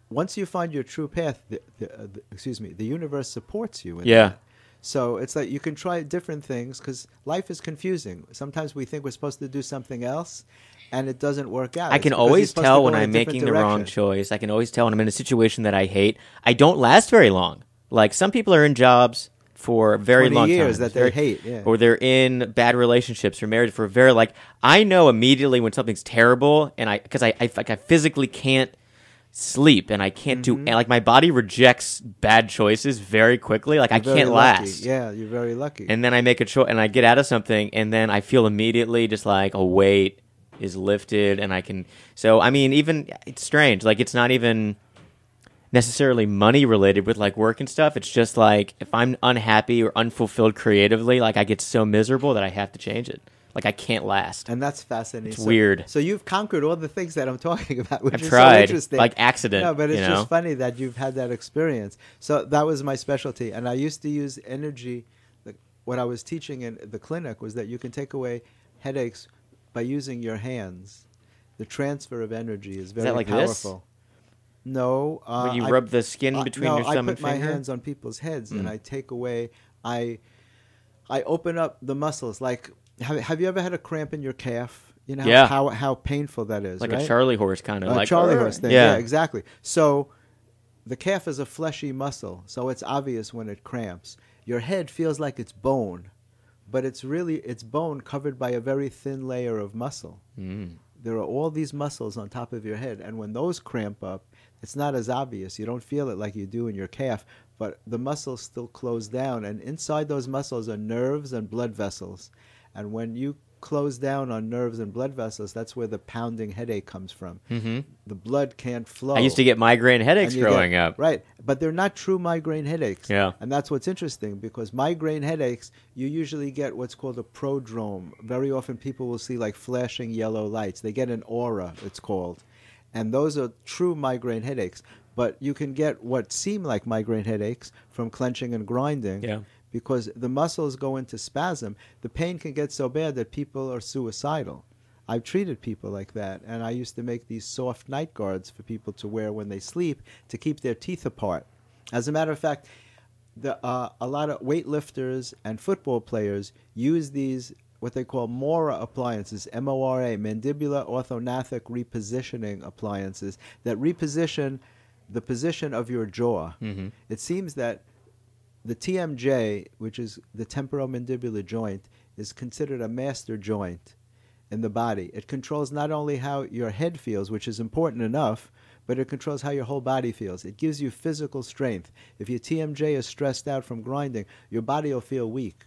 once you find your true path, the, the, uh, the, excuse me, the universe supports you. Yeah. that. So it's like you can try different things because life is confusing. Sometimes we think we're supposed to do something else, and it doesn't work out. I It's can always tell when I'm making the wrong choice. I can always tell when I'm in a situation that I hate. I don't last very long. Like some people are in jobs for very long years time, that they hate, yeah. or they're in bad relationships or married for a very like. I know immediately when something's terrible, and I because I, I like I physically can't sleep and I can't Mm-hmm. do like my body rejects bad choices very quickly. Like I You're very can't lucky. last. Yeah, you're very lucky. and then I make a choice and I get out of something and then I feel immediately just like a weight is lifted and I can so I mean even it's strange like it's not even necessarily money related with like work and stuff it's just like if I'm unhappy or unfulfilled creatively like I get so miserable that I have to change it like I can't last and that's fascinating. It's So- weird. So you've conquered all the things that I'm (laughs) talking about, which I've is so tried interesting. like accident No, but it's you know just funny that you've had that experience. So that was my specialty, and I used to use energy. What I was teaching in the clinic was that you can take away headaches by using your hands. The transfer of energy is very that like this? powerful. No, uh, when you I- rub the skin uh, between no, your thumb I put and my finger hands on people's heads and Mm. I take away. I I open up the muscles. Like, have, have you ever had a cramp in your calf? You know Yeah. how how painful that is. like right? a Charlie horse kind of a like Charlie horse thing. yeah, Yeah. exactly. So the calf is a fleshy muscle, so it's obvious when it cramps. Your head feels like it's bone, but it's really it's bone covered by a very thin layer of muscle. Mm. There are all these muscles on top of your head, and when those cramp up, it's not as obvious. You don't feel it like you do in your calf, but the muscles still close down, and inside those muscles are nerves and blood vessels. And when you close down on nerves and blood vessels, that's where the pounding headache comes from. hmm The blood can't flow. I used to get migraine headaches you get- growing up. Right, but they're not true migraine headaches. Yeah. And that's what's interesting because migraine headaches, you usually get what's called a prodrome. Very often people will see like flashing yellow lights. They get an aura, it's called. And those are true migraine headaches. But you can get what seem like migraine headaches from clenching and grinding Yeah. Because the muscles go into spasm. The pain can get so bad that people are suicidal. I've treated people like that, and I used to make these soft night guards for people to wear when they sleep to keep their teeth apart. As a matter of fact, the, uh, a lot of weightlifters and football players use these what they call MORA appliances, M-O-R-A, mandibular orthognathic repositioning appliances that reposition the position of your jaw. Mhm. It seems that the TMJ, which is the temporomandibular joint, is considered a master joint in the body. It controls not only how your head feels, which is important enough, but it controls how your whole body feels. It gives you physical strength. If your TMJ is stressed out from grinding, your body will feel weak.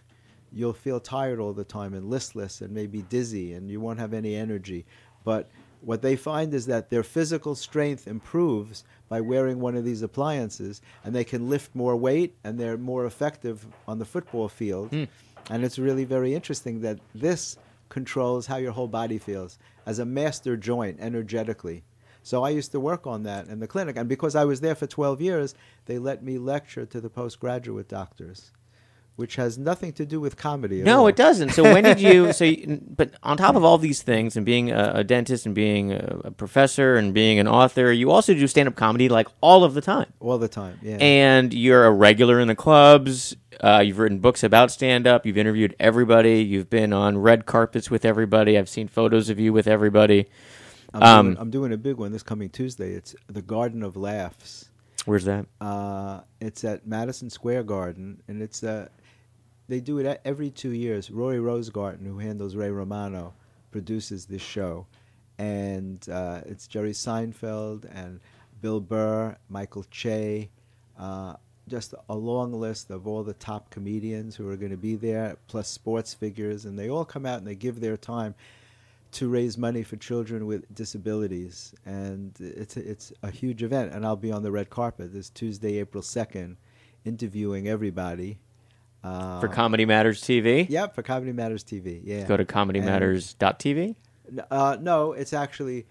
You'll feel tired all the time and listless and maybe dizzy, and you won't have any energy. But what they find is that their physical strength improves by wearing one of these appliances, and they can lift more weight and they're more effective on the football field. Hmm. And it's really very interesting that this controls how your whole body feels as a master joint energetically. So I used to work on that in the clinic, and because I was there for 12 years, they let me lecture to the postgraduate doctors, which has nothing to do with comedy. No, all. it doesn't. So when did you? So, (laughs) you, but on top of all these things, and being a, a dentist, and being a, a professor, and being an author, you also do stand-up comedy like all of the time. all the time. Yeah. And you're a regular in the clubs. Uh, you've written books about stand-up. You've interviewed everybody. You've been on red carpets with everybody. I've seen photos of you with everybody. I'm, um, doing, I'm doing a big one this coming Tuesday. It's the Garden of Laughs. Where's that? Uh, it's at Madison Square Garden, and it's uh, they do it every two years. Rory Rosegarten, who handles Ray Romano, produces this show, and uh, it's Jerry Seinfeld and Bill Burr, Michael Che, uh, just a long list of all the top comedians who are going to be there, plus sports figures, and they all come out and they give their time to raise money for children with disabilities, and it's a, it's a huge event. And I'll be on the red carpet this Tuesday, April second, interviewing everybody. Uh, For Comedy Matters TV? Yep, for Comedy Matters TV. Yeah. Go to comedymatters.tv. Uh, no, it's actually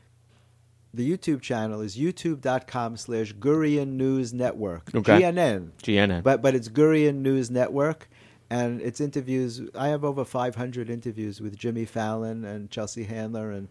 the YouTube channel is youtube.com slash Gurian News Network. Okay. GNN. GNN. But but it's Gurian News Network, and it's interviews. I have over 500 interviews with Jimmy Fallon and Chelsea Handler and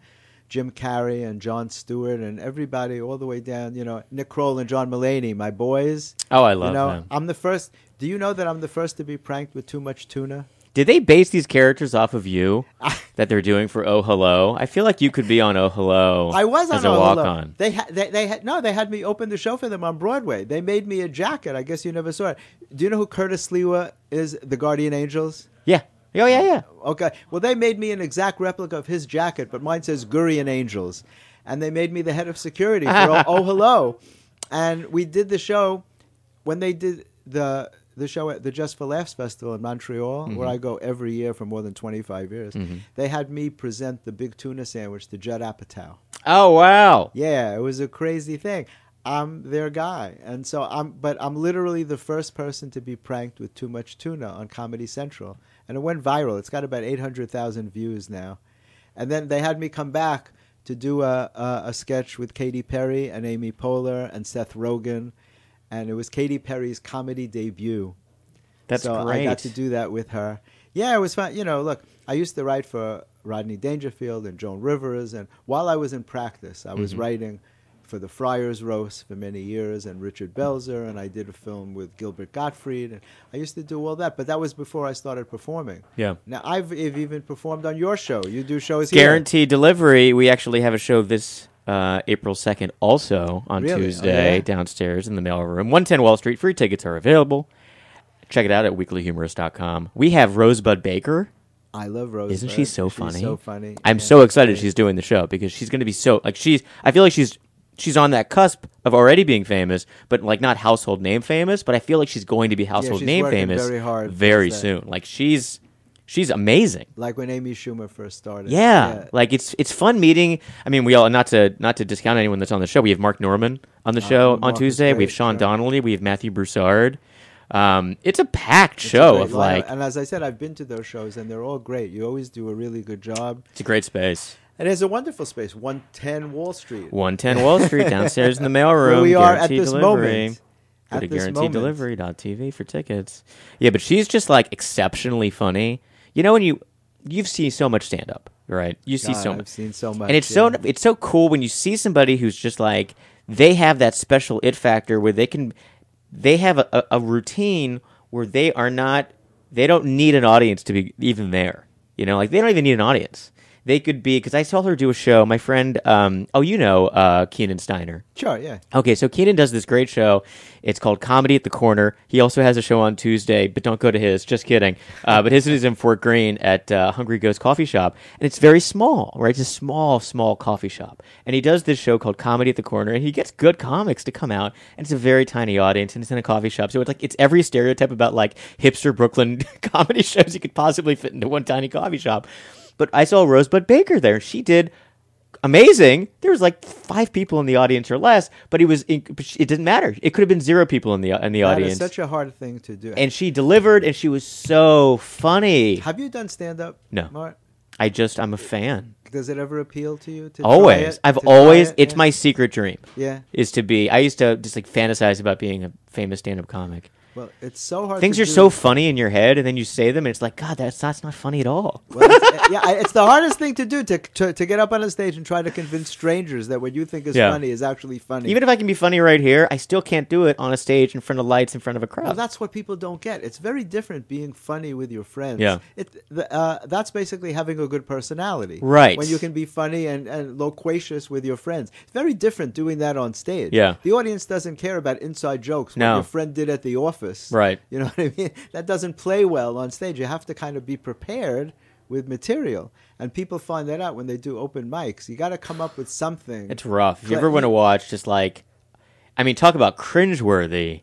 Jim Carrey and Jon Stewart and everybody all the way down. You know, Nick Kroll and John Mulaney, my boys. oh, I love you know, them. I'm the first. Do you know that I'm the first to be pranked with too much tuna? Did they base these characters off of you (laughs) that they're doing for Oh Hello? I feel like you could be on Oh Hello. I was as on a Oh walk Hello. on. They had they, they had no, they had me open the show for them on Broadway. They made me a jacket. I guess you never saw it. Do you know who Curtis Sliwa is? The Guardian Angels. Yeah. Oh yeah, yeah. Okay. Well, they made me an exact replica of his jacket, but mine says Gurian Angels, and they made me the head of security for oh, (laughs) oh Hello, and we did the show when they did the the show at the Just for Laughs Festival in Montreal, mm-hmm. where I go every year for more than twenty five years. Mm-hmm. They had me present the big tuna sandwich to Judd Apatow. Oh wow. Yeah, it was a crazy thing. I'm their guy, and so I'm. But I'm literally the first person to be pranked with too much tuna on Comedy Central, and it went viral. It's got about eight hundred thousand views now, and then they had me come back to do a, a a sketch with Katy Perry and Amy Poehler and Seth Rogen, and it was Katy Perry's comedy debut. That's so great. I got to do that with her. Yeah, it was fun. You know, look, I used to write for Rodney Dangerfield and Joan Rivers, and while I was in practice, I Mm-hmm. was writing for the Friars Roast for many years, and Richard Belzer, and I did a film with Gilbert Gottfried, and I used to do all that. But that was before I started performing. Yeah. Now I've, I've even performed on your show. You do shows here. Guaranteed delivery. We actually have a show this uh, April 2nd also on Really? Oh, Tuesday yeah? downstairs in the mail room. 110 Wall Street. Free tickets are available. Check it out at weeklyhumorist.com. We have Rosebud Baker. I love Rose. Isn't she so She's funny? So funny. I'm Yeah, so excited she's doing the show because she's going to be so like she's. I feel like she's she's on that cusp of already being famous, but like not household name famous. But I feel like she's going to be household she's name working famous very hard very towards that. soon. Like she's she's amazing. like when Amy Schumer first started. Yeah. like it's it's fun meeting. I mean, we all not to not to discount anyone that's on the show. We have Mark Norman on the show on Mark is Tuesday. We have Sean. Donnelly. We have Matthew Broussard. Um, it's a packed show great of lineup. like and as I said, I've been to those shows, and they're all great. You always do a really good job. it's a great space. And a wonderful space, 110 Wall Street. 110 Wall Street (laughs) downstairs in the mailroom. Where we are at this delivery. moment. Go At to moment. for tickets. Yeah, but she's just like exceptionally funny. You know when you you've seen so much stand up, right? You see God, so I've much. seen so much. and it's yeah. so it's so cool when you see somebody who's just like they have that special it factor where they can they have a, a, a routine where they are not they don't need an audience to be even there you know like they don't even need an audience they could be because I saw her do a show. My friend, um, oh, you know, uh, Keenan Steiner. Sure, yeah. Okay, so Keenan does this great show. It's called Comedy at the Corner. He also has a show on Tuesday, but don't go to his. Just kidding. Uh, but his is in Fort Greene at uh, Hungry Ghost Coffee Shop, and it's very small, right? It's a small, small coffee shop, and he does this show called Comedy at the Corner, and he gets good comics to come out, and it's a very tiny audience, and it's in a coffee shop, so it's like it's every stereotype about like hipster Brooklyn (laughs) comedy shows you could possibly fit into one tiny coffee shop. But I saw Rosebud Baker there. She did amazing. There was like five people in the audience or less, but it was it didn't matter. It could have been zero people in the in the That audience. such a hard thing to do. and she delivered, and she was so funny. Have you done stand up? No. Mart? I just I'm a fan. Does it ever appeal to you? To try Always, it? I've always. it? It's Yeah. my secret dream yeah. is to be. I used to just like fantasize about being a famous stand-up comic. Well, it's so hard. Things are do. so funny in your head, and then you say them, and it's like, God, that's that's not funny at all. Well, it's, (laughs) yeah, it's the hardest thing to do to, to to get up on a stage and try to convince strangers that what you think is Yeah. funny is actually funny. Even if I can be funny right here, I still can't do it on a stage in front of lights in front of a crowd. well, that's what people don't get. It's very different being funny with your friends. Yeah. It, the, uh, that's basically having a good personality. Right. When you can be funny and, and loquacious with your friends. It's very different doing that on stage. Yeah. The audience doesn't care about inside jokes. What No. your friend did at the office. Right. You know (laughs) what I mean? That doesn't play well on stage. You have to kind of be prepared with material. And people find that out when they do open mics. You got to come up with something. It's rough. If you ever want to watch, just like, I mean, talk about cringeworthy.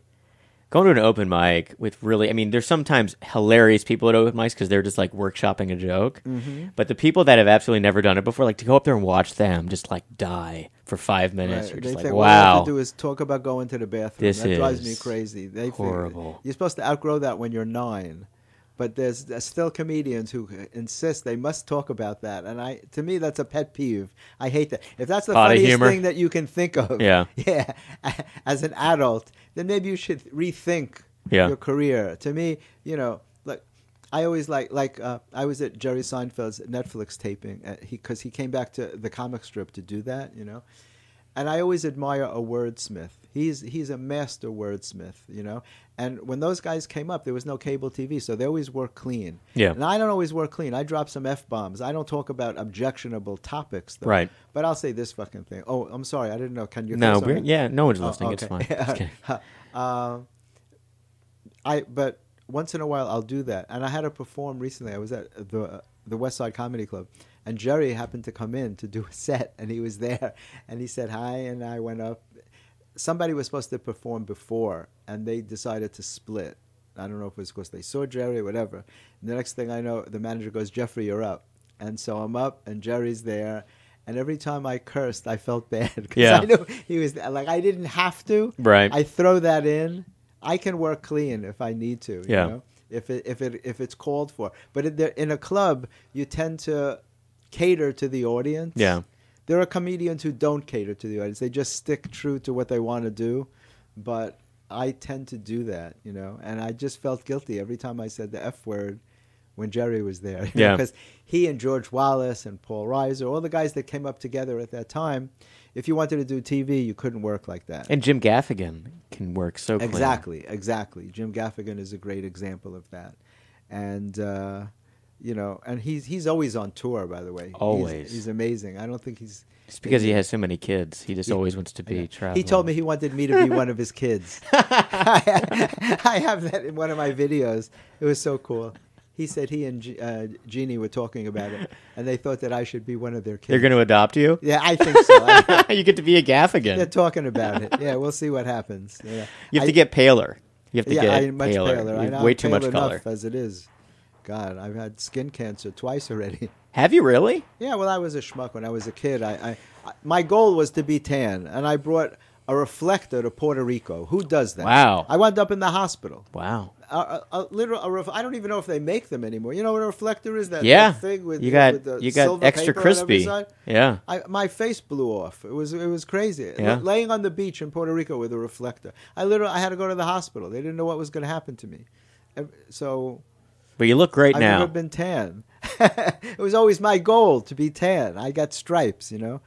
Going to an open mic with really, I mean, there's sometimes hilarious people at open mics because they're just like workshopping a joke. Mm-hmm. But the people that have absolutely never done it before, like to go up there and watch them just like die for five minutes, Right. They just like, think all you have wow. to do is talk about going to the bathroom. This that drives me is crazy. They think- horrible. you're supposed to outgrow that when you're nine, but there's, there's still comedians who insist they must talk about that, and I to me that's a pet peeve. I hate that. If that's the Pot funniest thing that you can think of, Yeah. (laughs) yeah, as an adult, then maybe you should rethink Yeah. your career. To me, you know, I always like like uh, I was at Jerry Seinfeld's Netflix taping uh, he because he came back to the comic strip to do that, you know, and I always admire a wordsmith. He's he's a master wordsmith, you know. And when those guys came up, there was no cable TV, so they always work clean. Yeah. And I don't always work clean. I drop some f bombs. I don't talk about objectionable topics, though. Right. But I'll say this fucking thing. Oh, I'm sorry. I didn't know. Can you? no, yeah, no one's Oh, listening. It's fine. (laughs) okay. Just kidding. uh, I but once in a while I'll do that, and I had to perform recently. I was at the the West Side Comedy Club, and Jerry happened to come in to do a set, and he was there, and he said hi, and I went up. Somebody was supposed to perform before, and they decided to split. I don't know if it was because they saw Jerry or whatever. And the next thing I know, the manager goes, "Jeffrey, you're up," and so I'm up, and Jerry's there. And every time I cursed, I felt (laughs) bad because Yeah. I knew he was like I didn't have to. Right. I throw that in. I can work clean if I need to. You Yeah. Know? If it if it if it's called for, but in, the, in a club, you tend to cater to the audience. Yeah. There are comedians who don't cater to the audience. They just stick true to what they want to do. But I tend to do that, you know. And I just felt guilty every time I said the F word when Jerry was there. (laughs) Yeah. Because he and George Wallace and Paul Reiser, all the guys that came up together at that time, if you wanted to do TV, you couldn't work like that. And Jim Gaffigan can work so clean. Exactly, exactly. Jim Gaffigan is a great example of that, and uh, you know, and he's he's always on tour. By the way, He's- Always. he's, amazing. I don't think he's It's because he has so many kids. He just He- always wants to be Yeah. traveling. He told me he wanted me to be one of his kids. (laughs) (laughs) I have that in one of my videos. It was so cool. He said he and G- uh, Jeannie were talking about it, and they thought that I should be one of their kids. they're going to adopt you. Yeah, I think so. I- (laughs) you get to be a Gaffigan. they're talking about it. Yeah, we'll see what happens. Yeah. You have I- to get paler. You have to yeah, get I'm much paler. paler. I know way I'm too much color. as it is. God, I've had skin cancer twice already. (laughs) Have you really? Yeah, well, I was a schmuck when I was a kid. I, I, I my goal was to be tan, and I brought a reflector to Puerto Rico. Who does that? Wow. I wound up in the hospital. Wow. A, a, a literal, a ref, I don't even know if they make them anymore. You know what a reflector is? That Yeah. that thing with you got with the you got extra crispy. Yeah. I, my face blew off. It was it was crazy. Yeah. L- laying on the beach in Puerto Rico with a reflector. I literally I had to go to the hospital. They didn't know what was going to happen to me. So But you look great now. I've never been tan. (laughs) it was always my goal to be tan. I got stripes, you know.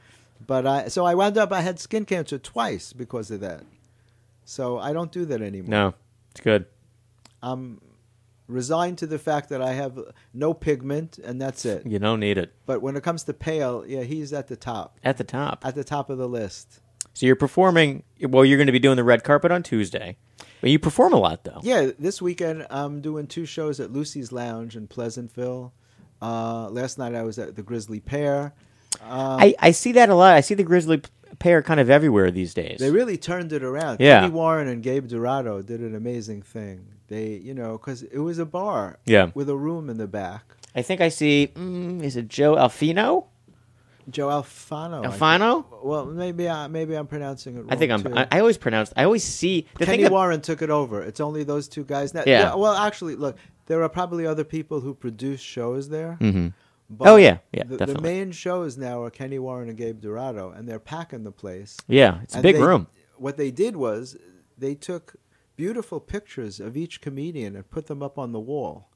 But I so I wound up I had skin cancer twice because of that. So I don't do that anymore. no. It's good. I'm resigned to the fact that I have no pigment and that's it. You don't need it But when it comes to pale, yeah, he's at the top, at the top. at the top of the list. So you're performing. Well, you're going to be doing the red carpet on Tuesday, but you perform a lot though. Yeah, this weekend I'm doing two shows at Lucy's Lounge in Pleasantville. Uh, last night I was at the Grizzly Pear. Um, I, I see that a lot. I see the grizzly pear kind of everywhere these days. They really turned it around. Yeah. Kenny Warren and Gabe Dorado did an amazing thing. They, you know, because it was a bar Yeah. with a room in the back. I think I see. Mm, is it Joe Alfino? Joe Alfano. Alfano? Well, maybe I, maybe I'm pronouncing it wrong. I think I'm. I, I always pronounce. I always see the Kenny thing. that- Warren took it over. It's only those two guys now. Yeah. Well, actually, look, there are probably other people who produce shows there. Mhm. But Oh, yeah. Yeah, the, the main shows now are Kenny Warren and Gabe Dorado, and they're packing the place. Yeah, it's a big they- room. What they did was they took beautiful pictures of each comedian and put them up on the wall.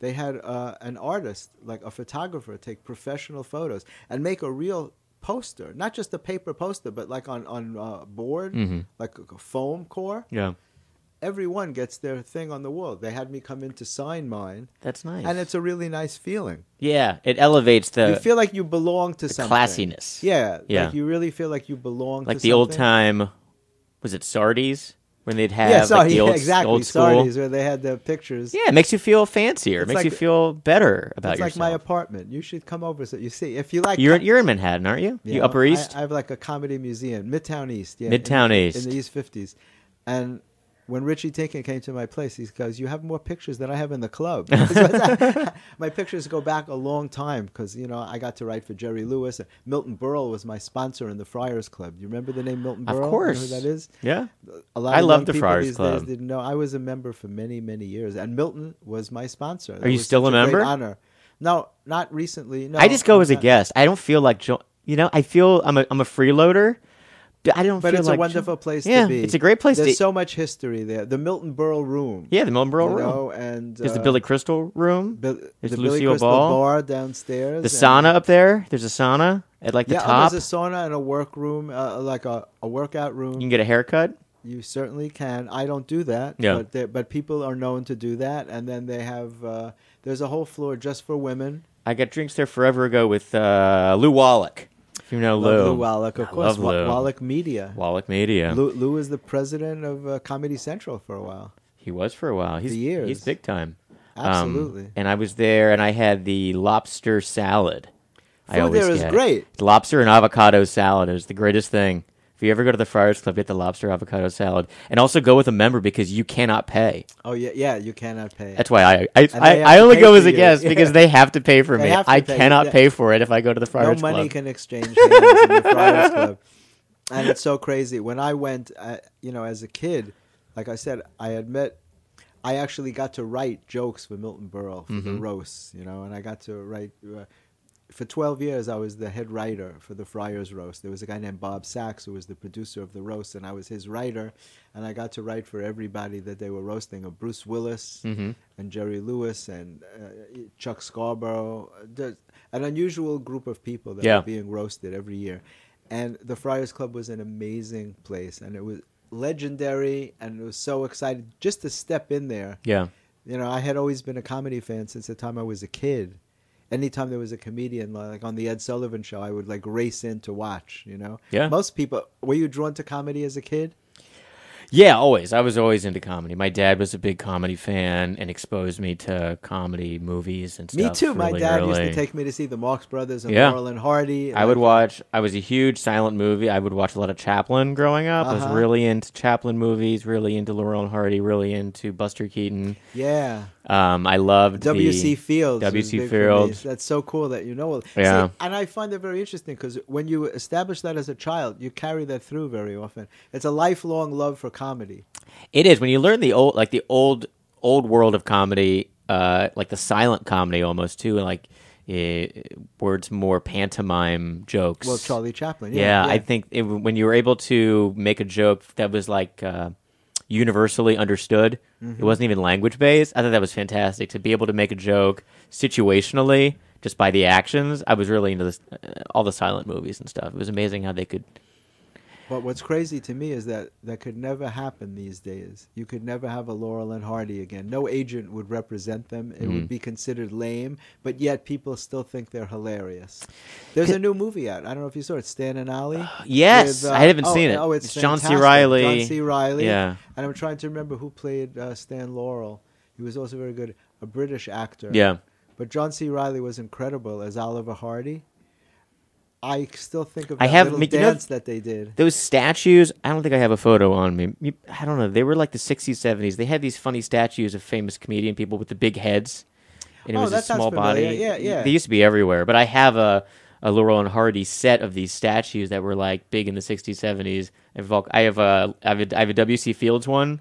They had uh, an artist, like a photographer, take professional photos and make a real poster, not just a paper poster, but like on on uh, board, Mhm. like a foam core. Yeah, Everyone gets their thing on the wall. They had me come in to sign mine, that's nice. and it's a really nice feeling. yeah, it elevates the you feel like you belong to something. classiness. Yeah, Yeah. Like you really feel like you belong. like to the old time. Was it Sardi's when they'd have Yeah, like sorry, the yeah, (laughs) old, exactly. old school? Sardi's where they had the pictures. Yeah, it makes you feel fancier. It makes like- you feel better about yourself. it's like my apartment. You should come over so you see. If you like, you're com- you're in Manhattan, aren't you? Yeah, you Upper East. I, have like a comedy museum, Midtown East. Yeah, Midtown in, East. in the East Fifties, and. When Richie Tienken came to my place, he goes, "You have more pictures than I have in the club." (laughs) (laughs) my pictures go back a long time because you know I got to write for Jerry Lewis. Milton Berle was my sponsor in the Friars Club. You remember the name Milton Of Berle? You know course. who that is? yeah. A lot I of love the people Friars these Club. Days didn't know. I was a member for many, many years, and Milton was my sponsor. That Are you still a member? honor. No, not recently. No, I just go I'm as a guest. I don't feel like jo- you know. I feel I'm a I'm a freeloader. I don't But it's like a wonderful place yeah, to be. it's a great place There's to- so much history there. The Milton Berle Room. Yeah, the Milton Berle room. know, and There's the uh, Billy Crystal room. There's the Billy Crystal Ball. bar downstairs. the and- sauna up there. There's a sauna at like the yeah, oh, top. there's a sauna and a workroom, uh, like a, a workout room. you can get a haircut. You certainly can. I don't do that. Yeah. But but people are known to do that, and then they have uh, there's a whole floor just for women. I got drinks there forever ago with uh, Lou Wallach. If you know Lou. Lou Wallach, of I course. Lou. Wallach Media. Wallach Media. Lou, Lou is the president of uh, Comedy Central for a while. He was for a while. He's years. he's big time. Um, Absolutely. and I was there, and I had the lobster salad. I Food always there is get great. Lobster and avocado salad is the greatest thing. If you ever go to the Friars Club, get the lobster avocado salad, and also go with a member because you cannot pay. Oh yeah, yeah. You cannot pay. That's why I I, I, I only go as a you. guest (laughs) because they have to pay for They me. I pay. cannot pay for it if I go to the Friars Club. no money Club. can exchange in the Friars (laughs) Club, and it's so crazy. When I went, uh, you know, as a kid, like I said, I had met. I actually got to write jokes for Milton Berle for the Mhm. roasts, you know, and I got to write. Uh, for 12 years, I was the head writer for the Friars Roast. There was a guy named Bob Sachs who was the producer of the roast, and I was his writer. And I got to write for everybody that they were roasting of Bruce Willis hmm and Jerry Lewis and uh, Chuck Scarborough. There's an unusual group of people that Yeah. were being roasted every year. And the Friars Club was an amazing place, and it was legendary, and it was so excited just to step in there. Yeah. You know, I had always been a comedy fan since the time I was a kid. Anytime there was a comedian, like on the Ed Sullivan Show, I would like race in to watch. You know, Yeah. Most people were you drawn to comedy as a kid? Yeah, always. I was always into comedy. My dad was a big comedy fan and exposed me to comedy movies and stuff. Me too. My really dad used to take me to see the Marx Brothers and Yeah. Laurel and Hardy. and I would watch. I was a huge silent movie. I would watch a lot of Chaplin growing up. I Uh-huh. was really into Chaplin movies. Really into Laurel and Hardy. Really into Buster Keaton. Yeah, Um, I loved W.C. Fields. W.C. big for me. Fields. That's so cool that you know. Yeah. See, and I find it very interesting because when you establish that as a child, you carry that through very often. It's a lifelong love for comedy. It is when you learn the old, like the old, old world of comedy, uh, like the silent comedy almost too, and like uh, words more pantomime jokes. Well, Charlie Chaplin. Yeah, Yeah, I think it, when you were able to make a joke that was like uh, universally understood, Mm-hmm. it wasn't even language based. I thought that was fantastic to be able to make a joke situationally just by the actions. I was really into this, uh, all the silent movies and stuff. It was amazing how they could But what's crazy to me is that that could never happen these days. You could never have a Laurel and Hardy again. No agent would represent them. It Mm. would be considered lame, but yet people still think they're hilarious. There's a new movie out. I don't know if you saw it, Stan and Ollie. Yes, with, uh, I haven't oh, seen it. Oh, it's, John C. Reilly. John C. Reilly. Yeah. And I'm trying to remember who played uh, Stan Laurel. He was also very good, a British actor. Yeah. But John C. Reilly was incredible as Oliver Hardy. I still think of I have- little you know- dance that they did. Those statues, I don't think I have a photo on me. I don't know. They were like the 60s, 70s. They had these funny statues of famous comedian people with the big heads. And it Oh, was a small body. Yeah, yeah. They used to be everywhere. But I have a, a Laurel and Hardy set of these statues that were like big in the 60s, 70s. I have, all- I have a, I have a, I have a W.C. Fields one.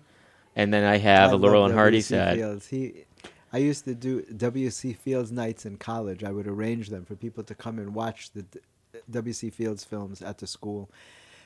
And then I have I a Laurel and Hardy set. Fields. He, I used to do W.C. Fields nights in college. I would arrange them for people to come and watch the W.C. Fields films at the school.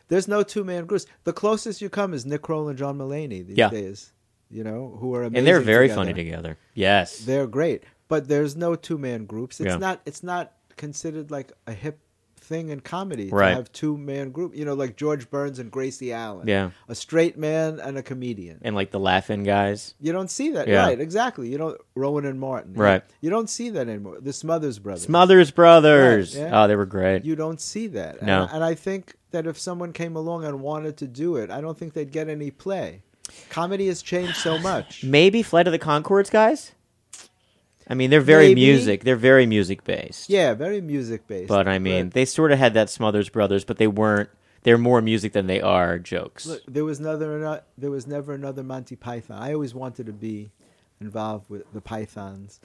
There's no two man groups. The closest you come is Nick Kroll and John Mulaney these Yeah. days. You know, who are amazing And they're very together. funny together. Yes. They're great, but there's no two man groups. It's Yeah. not. It's not considered like a hip thing in comedy Right. to have two man group. You know, like George Burns and Gracie Allen. Yeah. a straight man and a comedian. And like the laughing guys. You don't see that, Yeah. right? Exactly. You don't Rowan and Martin, Right. You don't see that anymore. The Smothers brothers. Smothers Brothers. Right, yeah. Oh, they were great. You don't see that. No. And, and I think that if someone came along and wanted to do it, I don't think they'd get any play. Comedy has changed so much. Maybe Flight of the Conchords guys. I mean, they're very Maybe. music. They're very music based. Yeah, very music based. But I mean, they sort of had that Smothers Brothers, but they weren't. They're more music than they are jokes. Look, there was never there was never another Monty Python. I always wanted to be involved with the Pythons.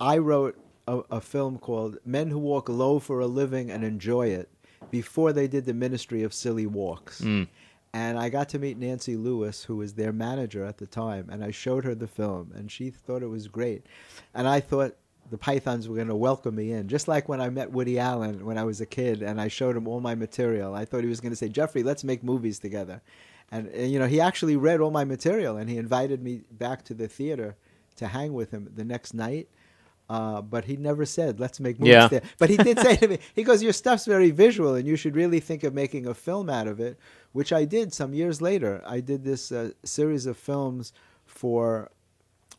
I wrote a, a film called Men Who Walk Low for a Living and Enjoy It before they did the Ministry of Silly Walks. Mm. And I got to meet Nancy Lewis, who was their manager at the time, and I showed her the film, and she thought it was great. And I thought the Pythons were going to welcome me in, just like when I met Woody Allen when I was a kid, and I showed him all my material. I thought he was going to say, "Jeffrey, let's make movies together." And, and you know, he actually read all my material, and he invited me back to the theater to hang with him the next night. Uh, but he never said, "Let's make movies." Yeah. There. But he did say to me, he goes, "Your stuff's very visual, and you should really think of making a film out of it." Which I did some years later. I did this uh, series of films for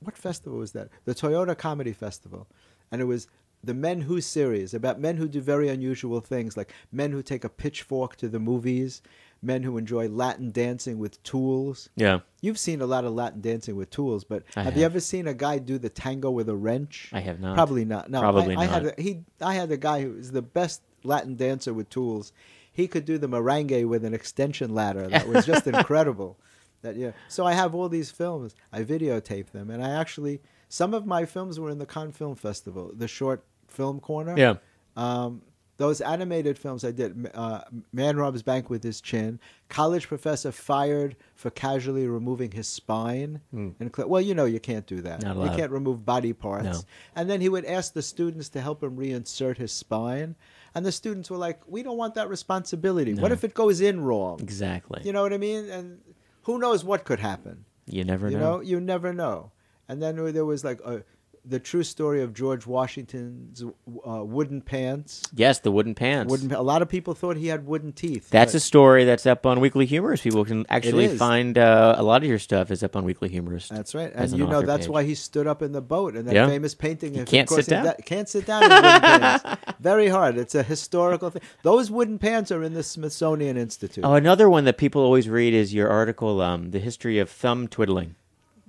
what festival was that? The Toyota Comedy Festival, and it was the Men Who series about men who do very unusual things, like men who take a pitchfork to the movies, men who enjoy Latin dancing with tools. Yeah, You've seen a lot of Latin dancing with tools, but I have, you ever seen a guy do the tango with a wrench? I have not. Probably not. No, Probably I, I had not. a, he. I had a guy who was the best Latin dancer with tools. He could do the merengue with an extension ladder. That was just (laughs) incredible. That yeah. So I have all these films. I videotape them, and I actually some of my films were in the Cannes Film Festival, the short film corner. Yeah. Um, those animated films I did, uh, Man Robs Bank with His Chin, College Professor Fired for Casually Removing His Spine. And cl- well, you know you can't do that. You can't remove body parts. No. And then he would ask the students to help him reinsert his spine. And the students were like, we don't want that responsibility. What if it goes in wrong? exactly. You know what I mean? And who knows what could happen? You never you know. know, you never know. And then there was like a, the true story of George Washington's uh, wooden pants. Yes, the wooden pants. Wooden. A lot of people thought he had wooden teeth. That's a story that's up on Weekly Humorist. People can actually find uh, a lot of your stuff is up on Weekly Humorist. That's right, and an you know that's page. why he stood up in the boat in that Yeah. famous painting. If can't of course sit down. he can't sit down in wooden (laughs) pants. Very hard. It's a historical thing. Those wooden pants are in the Smithsonian Institute. Oh, another one that people always read is your article, um, "The History of Thumb Twiddling."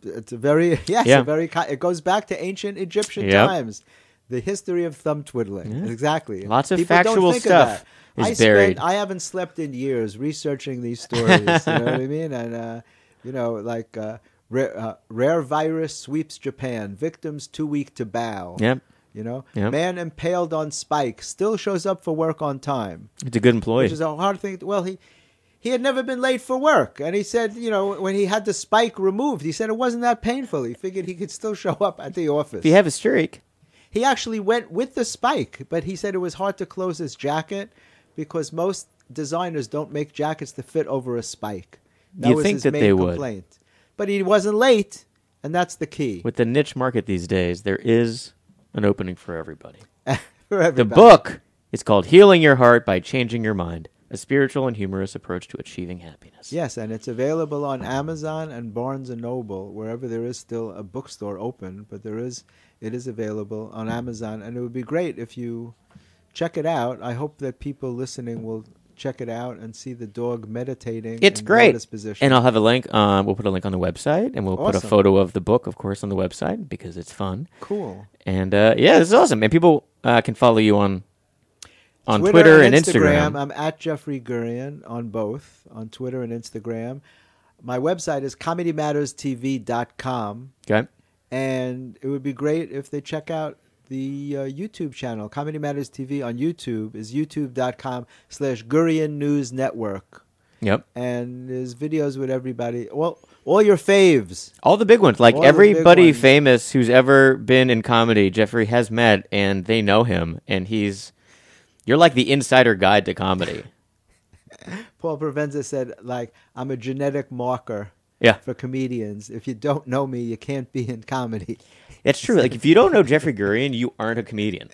It's a very (laughs) yes, Yeah. a very. It goes back to ancient Egyptian Yep. times. The history of thumb twiddling. Yeah. Exactly. Lots of People factual of stuff is I spent- I haven't slept in years researching these stories. you know what I (laughs) mean? And uh, you know, like uh, rare, uh, rare virus sweeps Japan. Victims too weak to bow. Yep, You know, Yep. man impaled on spike still shows up for work on time, it's a good employee. which is a hard thing. well, he he had never been late for work, and he said, you know, when he had the spike removed, he said it wasn't that painful. He figured he could still show up at the office. if you have a streak, He actually went with the spike, but he said it was hard to close his jacket because most designers don't make jackets to fit over a spike. That You'd was think his that main they would. complaint. But he wasn't late, and that's the key with the niche market these days, there is an opening for everybody. (laughs) for The book is called "Healing Your Heart by Changing Your Mind" a spiritual and humorous approach to achieving happiness. Yes, and it's available on Amazon and Barnes and Noble, wherever there is still a bookstore open. But there is, it is available on Amazon, and it would be great if you check it out. I hope that people listening will check it out and see the dog meditating. It's in great. position. And I'll have a link. Um, we'll put a link on the website, and we'll put a photo of the book, of course, on the website because it's fun. cool. And uh, yeah, this is awesome. And people uh, can follow you on on Twitter, and Instagram. I'm at Jeffrey Gurian on both, on Twitter and Instagram. My website is comedymatterstv.com, Okay. and it would be great if they check out the uh, YouTube channel. Comedy Matters TV on YouTube is youtube.com slash Gurian News Network. Yep. And there's videos with everybody. Well, all your faves. All the big ones, like All everybody ones. famous who's ever been in comedy, Jeffrey has met, and they know him, and he's you're like the insider guide to comedy. (laughs) Paul Provenza said, like, I'm a genetic marker Yeah, for comedians. If you don't know me, you can't be in comedy. it's true. Like if you don't know Jeffrey Gurian, you aren't a comedian.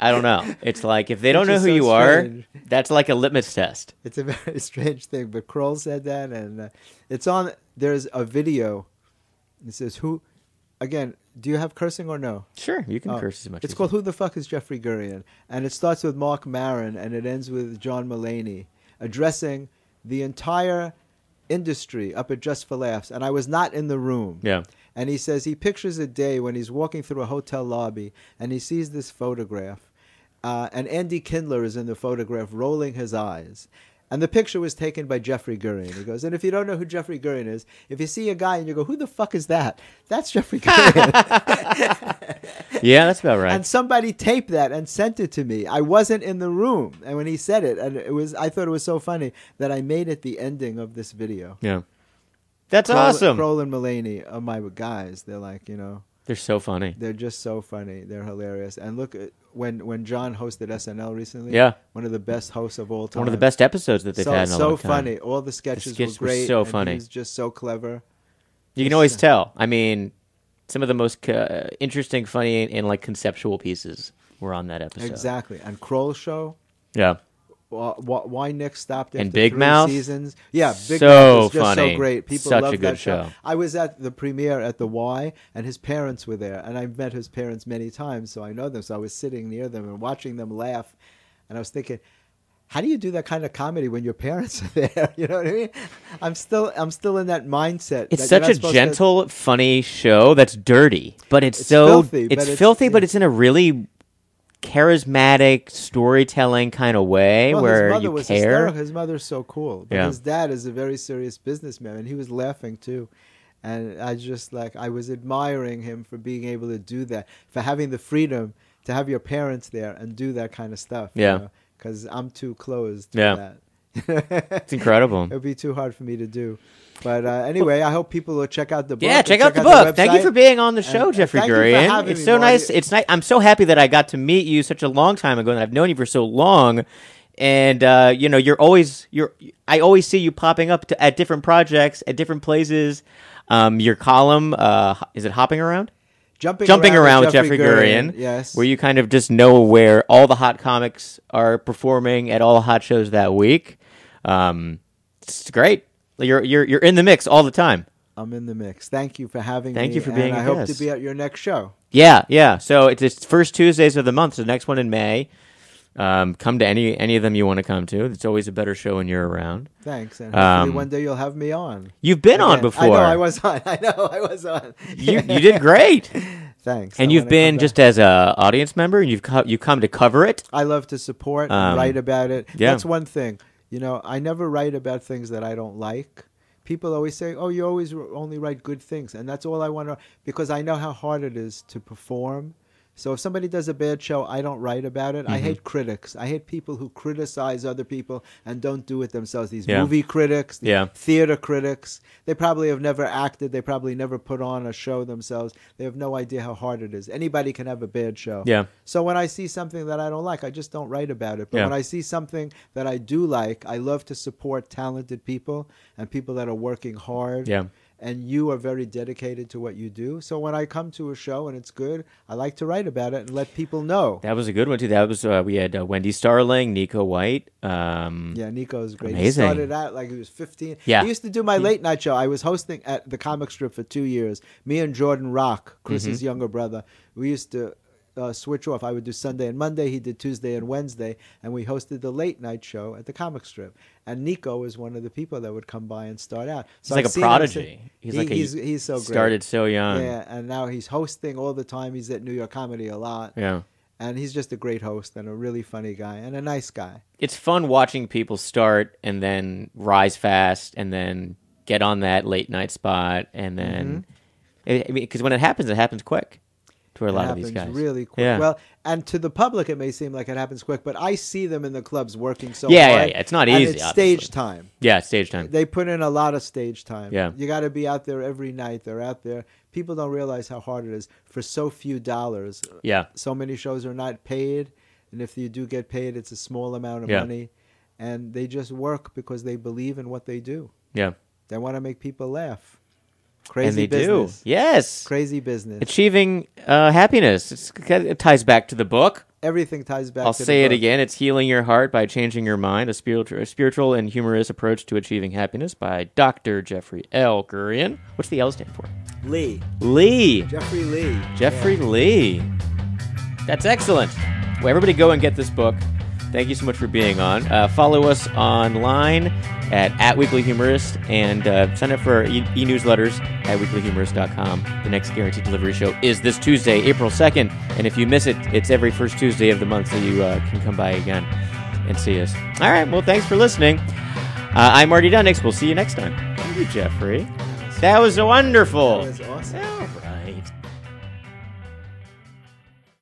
I don't know. It's like if they don't know who so you are, that's like a litmus test. It's a very (laughs) strange thing, but Kroll said that, and uh, it's on. There's a video. It says who. Again, do you have cursing or no? Sure, you can Oh, curse as much. It's as called "Who the Fuck is Jeffrey Gurian?" and it starts with Marc Maron and it ends with John Mulaney addressing the entire industry up at Just for Laughs, and I was not in the room. Yeah. And he says he pictures a day when he's walking through a hotel lobby and he sees this photograph. Uh, and Andy Kindler is in the photograph rolling his eyes. And the picture was taken by Jeffrey Gurian. He goes, and if you don't know who Jeffrey Gurian is, if you see a guy and you go, who the fuck is that? That's Jeffrey Gurian. (laughs) Yeah, that's about right. and somebody taped that and sent it to me. I wasn't in the room. And when he said it, and it was, I thought it was so funny that I made it the ending of this video. yeah, that's Kroll- awesome. Kroll and Mulaney are my guys. They're like, you know, They're so funny. They're just so funny. They're hilarious. And look at when when John hosted SNL recently. Yeah. one of the best hosts of all time. One of the best episodes that they've so, had in a so long time. funny. All the sketches skits were were great. so and funny. He's just so clever. You can always tell. I mean, some of the most uh, interesting, funny, and, and like conceptual pieces were on that episode. Exactly. And Kroll show. Yeah. Why, why Nick stopped after And Big three Mouth? seasons? Yeah, Big So Mouth is just funny. so great. People Such love a good that show. show. I was at the premiere at the Y, and his parents were there, and I've met his parents many times, so I know them. So I was sitting near them and watching them laugh, and I was thinking, how do you do that kind of comedy when your parents (laughs) are there? (laughs) You know what I mean? I'm still, I'm still in that mindset. It's that such a supposed to- gentle, funny show that's dirty, but it's, It's so filthy, it's but it's- filthy, but it's in a really charismatic storytelling kind of way Well, where his mother you was care. hysterical. His mother's so cool. But Yeah. his dad is a very serious businessman, and he was laughing too. And I just like I was admiring him for being able to do that, for having the freedom to have your parents there and do that kind of stuff. Yeah. Because I'm too closed to Yeah. It's (laughs) incredible. It would be too hard for me to do. But uh, anyway, I hope people will check out the book. Yeah, check out the book. Thank you for being on the show, And- Jeffrey Gurian. It's me, so nice. It's nice. I'm so happy that I got to meet you such a long time ago, and I've known you for so long. And uh, you know, you're always you're. I always see you popping up to, at different projects at different places. Um, your column uh, is it hopping around? Jumping, Jumping around, with Jeffrey Jeffrey Gurian, Yes. where you kind of just know where all the hot comics are performing at all the hot shows that week. Um, it's great. You're you're you're in the mix all the time. I'm in the mix. Thank you for having me. Thank you for being I hope guest. to be at your next show. Yeah, yeah. So it's it's first Tuesdays of the month. So the next one in May. Um, come to any any of them you want to come to. It's always a better show when you're around. Thanks, and Um, one day you'll have me on. You've been on before. I know I was on. (laughs) I know I was on. you you did great, (laughs) Thanks. and I you've been just as a audience member, and you've co- you come to cover it. I love to support Um, and write about it. yeah. That's one thing. You know, I never write about things that I don't like. People always say, "Oh, you always only write good things," and that's all I want to because I know how hard it is to perform. So if somebody does a bad show, I don't write about it. I Mm-hmm. hate critics. I hate people who criticize other people and don't do it themselves. These Yeah. movie critics, the Yeah. theater critics, they probably have never acted. They probably never put on a show themselves. They have no idea how hard it is. Anybody can have a bad show. Yeah. So when I see something that I don't like, I just don't write about it. But Yeah. when I see something that I do like, I love to support talented people and people that are working hard. Yeah. And you are very dedicated to what you do. So when I come to a show and it's good, I like to write about it and let people know. That was a good one too. That was uh, we had uh, Wendy Starling, Nico White. Um, Yeah, Nico is great. He Amazing. started out like he was 15. Yeah. He used to do my late night show. I was hosting at the comic strip for two years. Me and Jordan Rock, Chris's Mm-hmm. younger brother, we used to uh, switch off. I would do Sunday and Monday. He did Tuesday and Wednesday. And we hosted the late night show at the comic strip. And Nico was one of the people that would come by and start out. So He's like I've a him prodigy. He's he- like a- he's, he's so great. started so young. Yeah, and now he's hosting all the time. He's at New York Comedy a lot. yeah. And he's just a great host and a really funny guy and a nice guy. it's fun watching people start and then rise fast and then get on that late night spot and then I I mean because when it happens it happens quick to a lot of these guys really quick. Yeah. Well, and to the public, it may seem like it happens quick, but I see them in the clubs working so Yeah, yeah, hard. yeah. It's not and easy, It's obviously. stage time. yeah stage time They put in a lot of stage time. Yeah. you got to be out there every night. They're out there. People don't realize how hard it is for so few dollars. yeah So many shows are not paid, and if you do get paid, it's a small amount of Yeah. money, and they just work because they believe in what they do. yeah They want to make people laugh. Crazy and they business. do yes Crazy business. achieving uh, happiness it's, it ties back to the book Everything ties back. I'll to the say it again. It's Healing Your Heart by Changing Your Mind, a spiritual, a spiritual and humorous approach to achieving happiness by Dr. Jeffrey L. Gurian. What's the L stand for? Lee. Lee. Jeffrey Lee. Jeffrey Lee. That's excellent. Well, everybody go and get this book. Thank you so much for being on. Uh, follow us online at, at Weekly Humorist and uh, sign up for our e- e-newsletters at weeklyhumorist.com. The next guaranteed delivery show is this Tuesday, April 2nd. And if you miss it, it's every first Tuesday of the month, so you uh, can come by again and see us. All right, well, thanks for listening. Uh, I'm Marty Dundics. We'll see you next time. Thank you, Jeffrey. That was wonderful. That was awesome. Right.